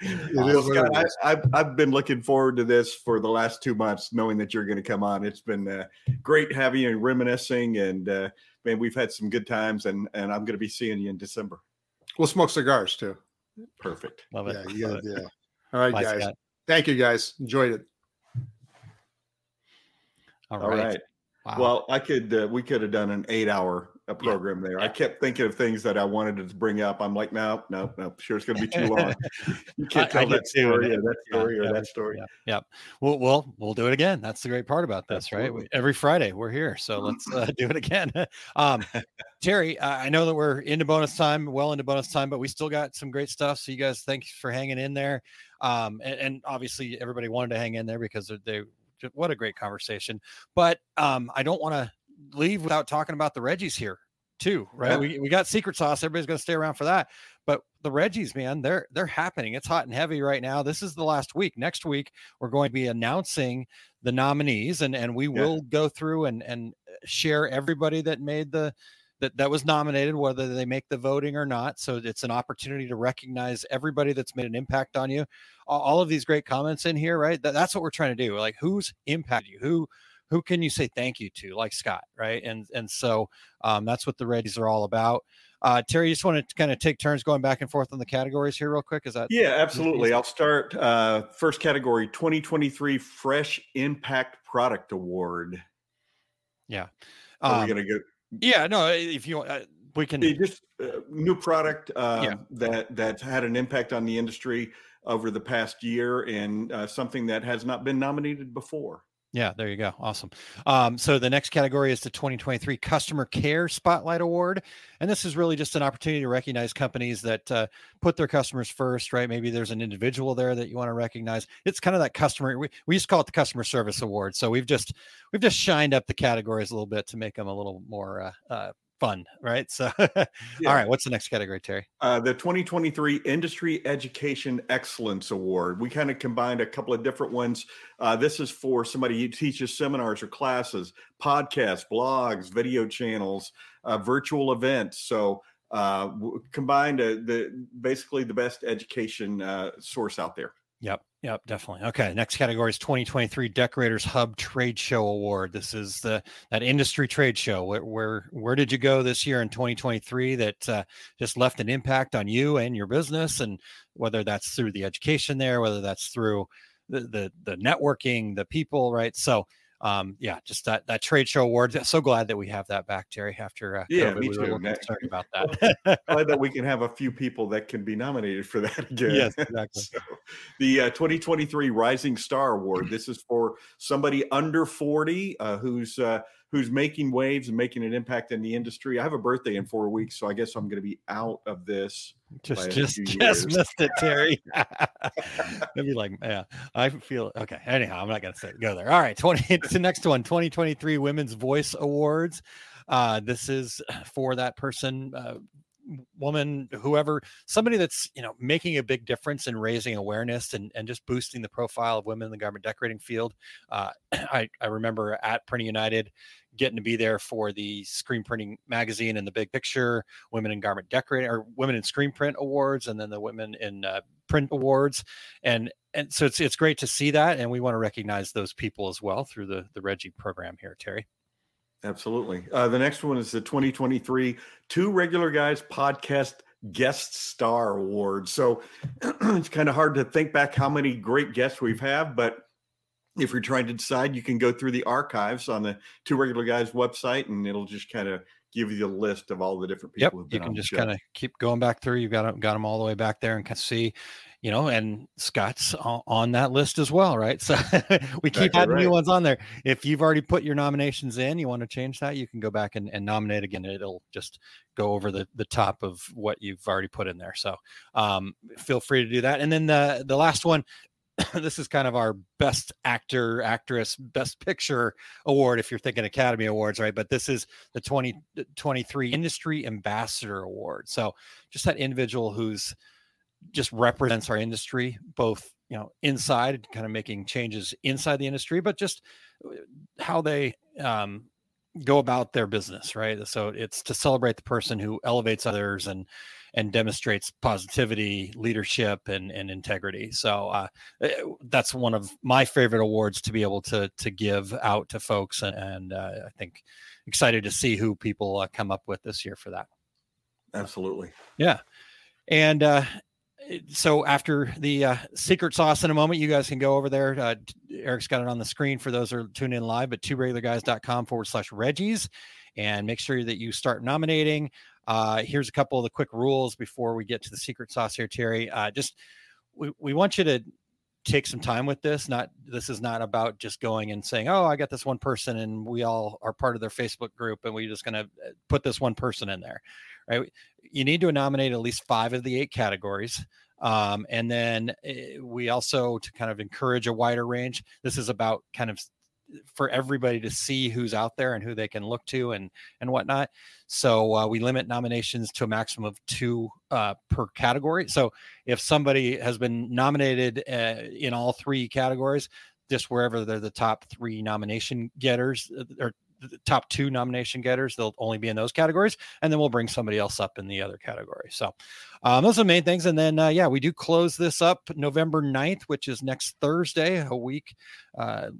It Well, is what Scott, I, I've, I've been looking forward to this for the last two months, knowing that you're going to come on. It's been uh, great having you and reminiscing, and uh, man, we've had some good times, and and I'm going to be seeing you in December. We'll smoke cigars too. Perfect. Love it. Yeah, you Love gotta, it. yeah. All right, Bye, guys. Scott. Thank you, guys. Enjoyed it. All All right. right. Wow. Well, I could uh, we could have done an eight uh, program there. I kept thinking of things that I wanted to bring up. I'm like, no, no, no, sure it's going to be too long. you can't tell I did that story that yeah, story or yeah, that story. Yeah, yep. We'll, we'll we'll do it again. That's the great part about this, right? We, every Friday we're here, so let's uh, do it again. um, Terry, I know that we're into bonus time, well into bonus time, but we still got some great stuff. So you guys, thanks for hanging in there. Um, and, and obviously everybody wanted to hang in there because they, they what a great conversation. But um, I don't want to leave without talking about the Reggies here too, right? Yeah. We, we got secret sauce. Everybody's going to stay around for that. But the Reggies, man, they're they're happening. It's hot and heavy right now. This is the last week. Next week, we're going to be announcing the nominees, and and we Yeah. will go through and and uh, share everybody that made the that that was nominated, whether they make the voting or not. So it's an opportunity to recognize everybody that's made an impact on you. All, all of these great comments in here, right? That, that's what we're trying to do. Like, who's impacted you? Who who can you say thank you to, like Scott, right? And and so um, that's what the Reggies are all about. Uh, Terry, you just want to kind of take turns going back and forth on the categories here, real quick. Is that Yeah, absolutely. I'll start. Uh, first category 2023 Fresh Impact Product Award. Yeah. Are Um, we going to go? Yeah, no, if you uh, we can just uh, new product uh, Yeah. that that had an impact on the industry over the past year and uh, something that has not been nominated before. Yeah, there you go. Awesome. Um, so the next category is the 2023 Customer Care Spotlight Award, and this is really just an opportunity to recognize companies that uh, put their customers first. Right? Maybe there's an individual there that you want to recognize. It's kind of that customer. We, we used to call it the Customer Service Award. So we've just we've just shined up the categories a little bit to make them a little more uh, uh, fun. Right? So, all right. What's the next category, Terry? Uh, the 2023 Industry Education Excellence Award. We kind of combined a couple of different ones. Uh, this is for somebody who teaches seminars or classes, podcasts, blogs, video channels, uh, virtual events. So uh, combined uh, the basically the best education uh, source out there. Yep, yep, definitely. Okay, next category is 2023 Decorators Hub Trade Show Award. This is the that industry trade show. Where where, where did you go this year in 2023 that uh, just left an impact on you and your business, and whether that's through the education there, whether that's through the the, the networking, the people, right? So. Um, yeah, just that that trade show award. So glad that we have that back, Terry. After uh, Yeah, COVID, me we too. concerned about that. Glad that we can have a few people that can be nominated for that again. Yes, exactly. So, the uh, 2023 Rising Star Award. This is for somebody under 40 uh, who's uh, who's making waves and making an impact in the industry. I have a birthday in four weeks, so I guess I'm going to be out of this. just just just missed it terry i'd be like yeah i feel okay anyhow i'm not gonna say go there all right 20 it's the next one 2023 women's voice awards uh this is for that person uh woman whoever somebody that's you know making a big difference in raising awareness and, and just boosting the profile of women in the garment decorating field. Uh, I, I remember at printing united getting to be there for the screen printing magazine and the big picture women in garment decorating or women in screen print awards and then the women in uh, print awards. And and so it's it's great to see that and we want to recognize those people as well through the the reggie program here terry Absolutely. Uh, the next one is the 2023 Two Regular Guys Podcast Guest Star Award. So it's kind of hard to think back how many great guests we've had, but if you're trying to decide, you can go through the archives on the Two Regular Guys website, and it'll just kind of give you the list of all the different people. Yep, you can just kind of keep going back through. You've got got them all the way back there and can see, you know, and Scott's on, that list as well, right? So we keep Exactly adding new ones on there. If you've already put your nominations in, you want to change that, you can go back and, and nominate again. It'll just go over the the top of what you've already put in there. So um, feel free to do that. And then the the last one. this is kind of our best actor, actress, best picture award if you're thinking Academy Awards, right? But this is the 2023 Industry Ambassador Award. So just that individual who's just represents our industry, both you know inside, kind of making changes inside the industry, but just uh, how they um, go about their business, right? So it's to celebrate the person who elevates others and and demonstrates positivity, leadership, and and integrity. So uh, eh, that's one of my favorite awards to be able to to give out to folks, and, and uh, I think excited to see who people uh, come up with this year for that. Absolutely. Yeah. And uh, so after the uh, secret sauce in a moment, you guys can go over there. Uh, Eric's got it on the screen for those who are tuning in live at two regular guys.com forward slash Reggies and make sure that you start nominating. Uh, here's a couple of the quick rules before we get to the secret sauce here, Terry. Uh, just we, we want you to take some time with this. Not this is not about just going and saying, "Oh, I got this one person, and we all are part of their Facebook group, and we're just going to uh, put this one person in there." Right? You need to nominate at least five of the eight categories. Um, and then uh, we also to kind of encourage a wider range. This is about kind of for everybody to see who's out there and who they can look to and and whatnot. So uh, we limit nominations to a maximum of two uh, per category. So if somebody has been nominated uh, in all three categories, just wherever they're the top three nomination getters uh, or top two nomination getters. They'll only be in those categories, and then we'll bring somebody else up in the other category. So um, those are the main things. And then, uh, yeah, we do close this up November 9th, which is next Thursday, a week, a uh,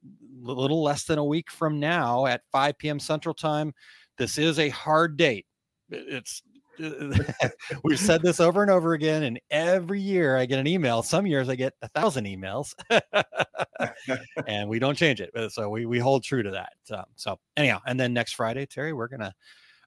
little less than a week from now at 5 p.m. Central Time. This is a hard date. It's We've said this over and over again, and every year I get an email. Some years I get a thousand emails, and we don't change it. So we we hold true to that. Um, so anyhow, and then next Friday, Terry, we're gonna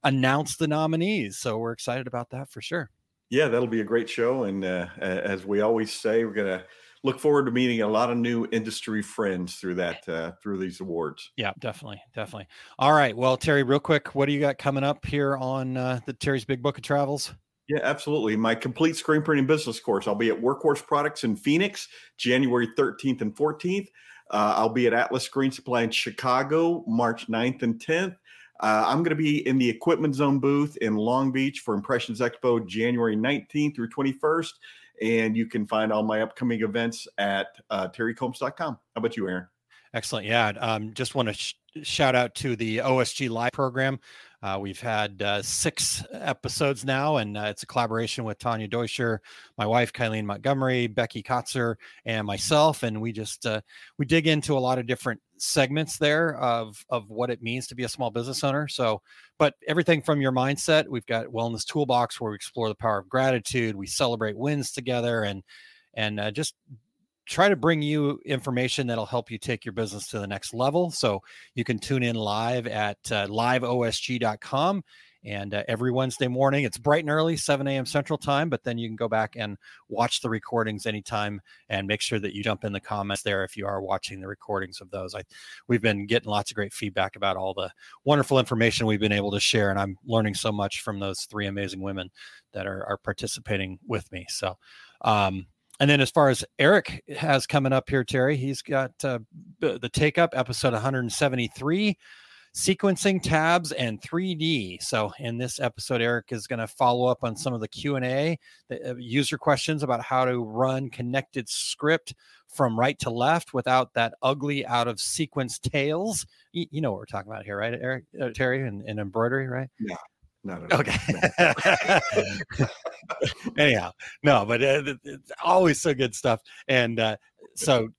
announce the nominees. So we're excited about that for sure. Yeah, that'll be a great show, and uh, as we always say, we're gonna look forward to meeting a lot of new industry friends through that uh, through these awards. Yeah, definitely, definitely. All right, well, Terry, real quick, what do you got coming up here on uh, the Terry's Big Book of Travels? Yeah, absolutely. My complete screen printing business course. I'll be at Workhorse Products in Phoenix, January 13th and 14th. Uh, I'll be at Atlas Screen Supply in Chicago, March 9th and 10th. Uh, I'm going to be in the Equipment Zone booth in Long Beach for Impressions Expo, January 19th through 21st. And you can find all my upcoming events at uh, terrycombs.com. How about you, Aaron? Excellent. Yeah. Um, just want to sh- shout out to the OSG Live program. Uh, we've had uh, six episodes now, and uh, it's a collaboration with Tanya Deutscher, my wife Kylene Montgomery, Becky Kotzer, and myself. And we just uh, we dig into a lot of different segments there of of what it means to be a small business owner. So, but everything from your mindset, we've got wellness toolbox where we explore the power of gratitude. We celebrate wins together, and and uh, just try to bring you information that'll help you take your business to the next level. So you can tune in live at uh, liveosg.com. And uh, every Wednesday morning, it's bright and early, 7 a.m. Central Time. But then you can go back and watch the recordings anytime, and make sure that you jump in the comments there if you are watching the recordings of those. I, we've been getting lots of great feedback about all the wonderful information we've been able to share, and I'm learning so much from those three amazing women that are, are participating with me. So, um, and then as far as Eric has coming up here, Terry, he's got uh, the take up episode 173 sequencing tabs and 3d so in this episode eric is going to follow up on some of the q&a the uh, user questions about how to run connected script from right to left without that ugly out of sequence tails. You, you know what we're talking about here right eric uh, terry and, and embroidery right? Yeah no, no, no. Okay. Anyhow, no, but uh, it's always so good stuff. And uh, so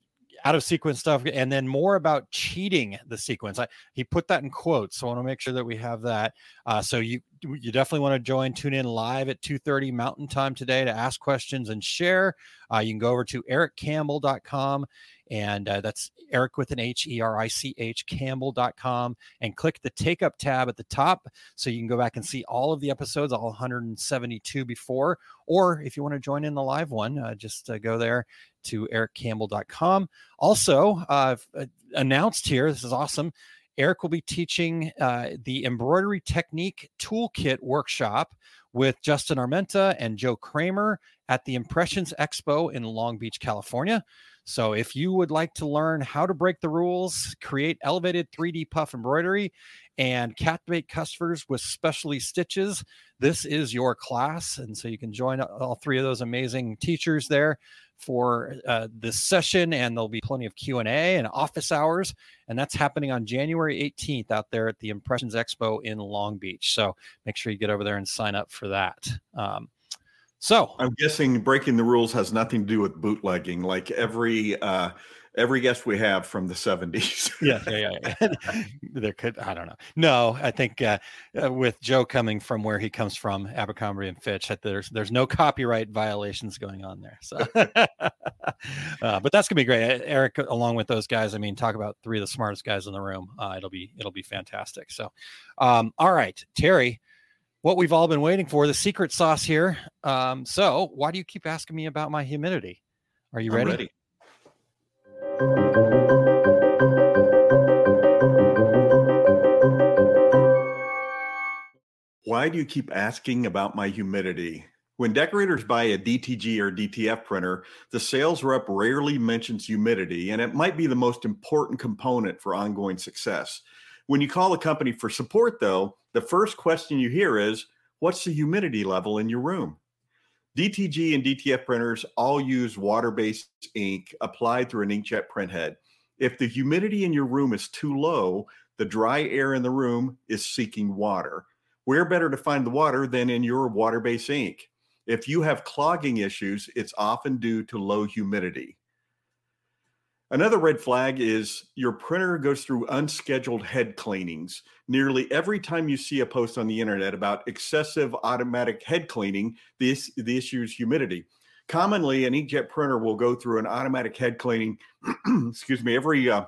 out of sequence stuff, and then more about cheating the sequence. I, he put that in quotes, so I want to make sure that we have that. Uh, so you you definitely want to join. Tune in live at two thirty Mountain Time today to ask questions and share. Uh, you can go over to erichcampbell.com and uh, that's Eric with an H E R I C H Campbell.com and click the take up tab at the top so you can go back and see all of the episodes, all 172 before. Or if you want to join in the live one, uh, just uh, go there to erichcampbell.com. Also, uh, uh, announced here, this is awesome. Eric will be teaching uh, the embroidery technique toolkit workshop with Justin Armenta and Joe Kramer at the Impressions Expo in Long Beach, California. So if you would like to learn how to break the rules, create elevated 3D puff embroidery, and captivate customers with specialty stitches, this is your class. And so you can join all three of those amazing teachers there for uh, this session and there'll be plenty of q&a and office hours. And that's happening on january 18th out there at the impressions expo in long beach. So make sure you get over there and sign up for that. Um, So I'm guessing breaking the rules has nothing to do with bootlegging. Like every uh, every guest we have from the 70s. yeah, yeah, yeah. there could I don't know. No, I think uh, uh, with Joe coming from where he comes from, Abercrombie and Fitch, there's there's no copyright violations going on there. So, uh, but that's gonna be great, Eric. Along with those guys, I mean, talk about three of the smartest guys in the room. Uh, it'll be it'll be fantastic. So, um, all right, Terry. What we've all been waiting for, the secret sauce here. Um, so, why do you keep asking me about my humidity? Are you ready? ready. Why do you keep asking about my humidity? When decorators buy a DTG or DTF printer, the sales rep rarely mentions humidity, and it might be the most important component for ongoing success. When you call the company for support, though, the first question you hear is, What's the humidity level in your room? DTG and DTF printers all use water based ink applied through an inkjet printhead. If the humidity in your room is too low, the dry air in the room is seeking water. Where better to find the water than in your water based ink? If you have clogging issues, it's often due to low humidity. Another red flag is your printer goes through unscheduled head cleanings. Nearly every time you see a post on the internet about excessive automatic head cleaning, this the issue is humidity. Commonly, an inkjet printer will go through an automatic head cleaning, excuse me, every uh,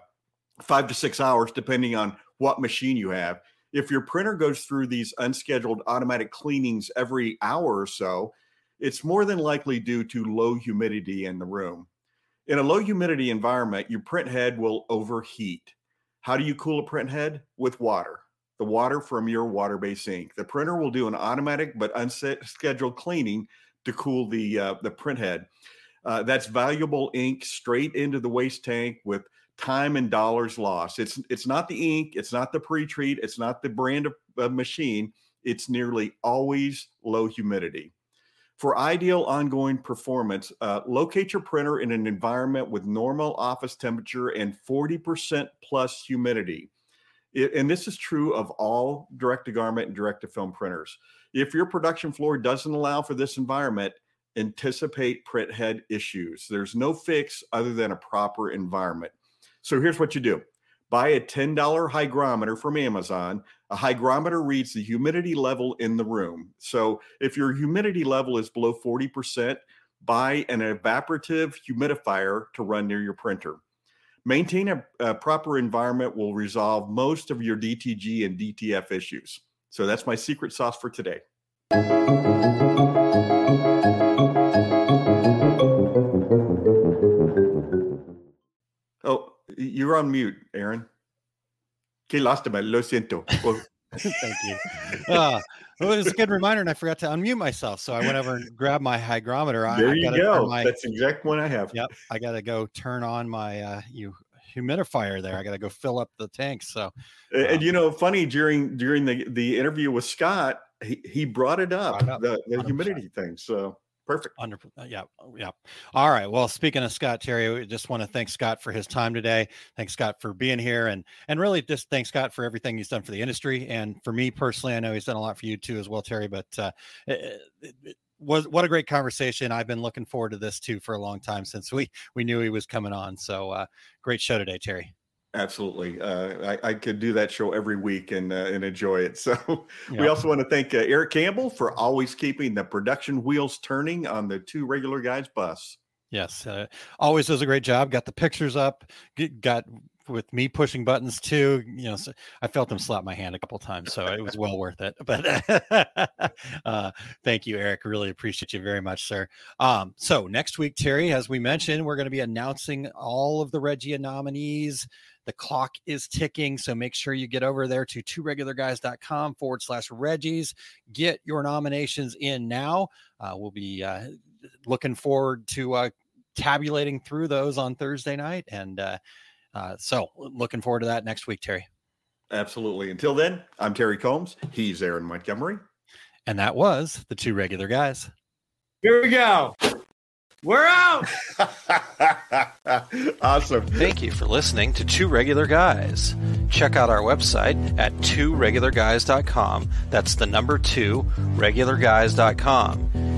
five to six hours, depending on what machine you have. If your printer goes through these unscheduled automatic cleanings every hour or so, it's more than likely due to low humidity in the room. In a low humidity environment, your print head will overheat. How do you cool a print head? With water, the water from your water based ink. The printer will do an automatic but unscheduled cleaning to cool the, uh, the print head. Uh, that's valuable ink straight into the waste tank with time and dollars lost. It's it's not the ink, it's not the pre-treat, it's not the brand of uh, machine. It's nearly always low humidity. For ideal ongoing performance, uh, locate your printer in an environment with normal office temperature and 40% plus humidity. It, and this is true of all direct to garment and direct to film printers. If your production floor doesn't allow for this environment, anticipate print head issues. There's no fix other than a proper environment. So here's what you do buy a $10 hygrometer from Amazon. A hygrometer reads the humidity level in the room. So if your humidity level is below 40%, buy an evaporative humidifier to run near your printer. Maintain a, a, proper environment will resolve most of your DTG and DTF issues. So that's my secret sauce for today. You're on mute, Aaron. Qué lástima, lo siento. Well, Thank you. Uh, well, it was a good reminder, and I forgot to unmute myself. So I went over and grabbed my hygrometer. There I, you I go. My, That's the exact one I have. Yep. I got to go turn on my uh, you humidifier there. I got to go fill up the tank. So, and, and you know, funny during during the the interview with Scott, he, he brought it up, Brought up, the, the humidity thing. So perfect. Under, uh, yeah, yeah. All right. Well, speaking of Scott Terry, we just want to thank Scott for his time today. Thanks Scott for being here, and and really just thank Scott for everything he's done for the industry and for me personally. I know he's done a lot for you too as well, Terry. But uh, it, it, it was what a great conversation. I've been looking forward to this too for a long time since we we knew he was coming on. So uh, great show today, Terry. Absolutely. Uh, I, I could do that show every week and uh, and enjoy it. So we also want to thank uh, Erich Campbell for always keeping the production wheels turning on the two regular guys bus. Yes, uh, always does a great job. Got the pictures up. Got with me pushing buttons too. You know, so I felt him slap my hand a couple times, so it was well worth it. But uh, thank you, Eric. Really appreciate you very much, sir. Um, so next week, Terry, as we mentioned, we're going to be announcing all of the Reggie nominees. The clock is ticking, so make sure you get over there to two regularguys.com forward slash Reggies. Get your nominations in now. Uh, we'll be uh, looking forward to uh, tabulating through those on Thursday night. And uh, uh, so looking forward to that next week, Terry. Absolutely. Until then, I'm Terry Combs. He's Aaron Montgomery. And that was the two regular guys. Here we go. We're out. awesome. Thank you for listening to Two Regular Guys. Check out our website at tworegularguys.com. That's the number two, regularguys.com.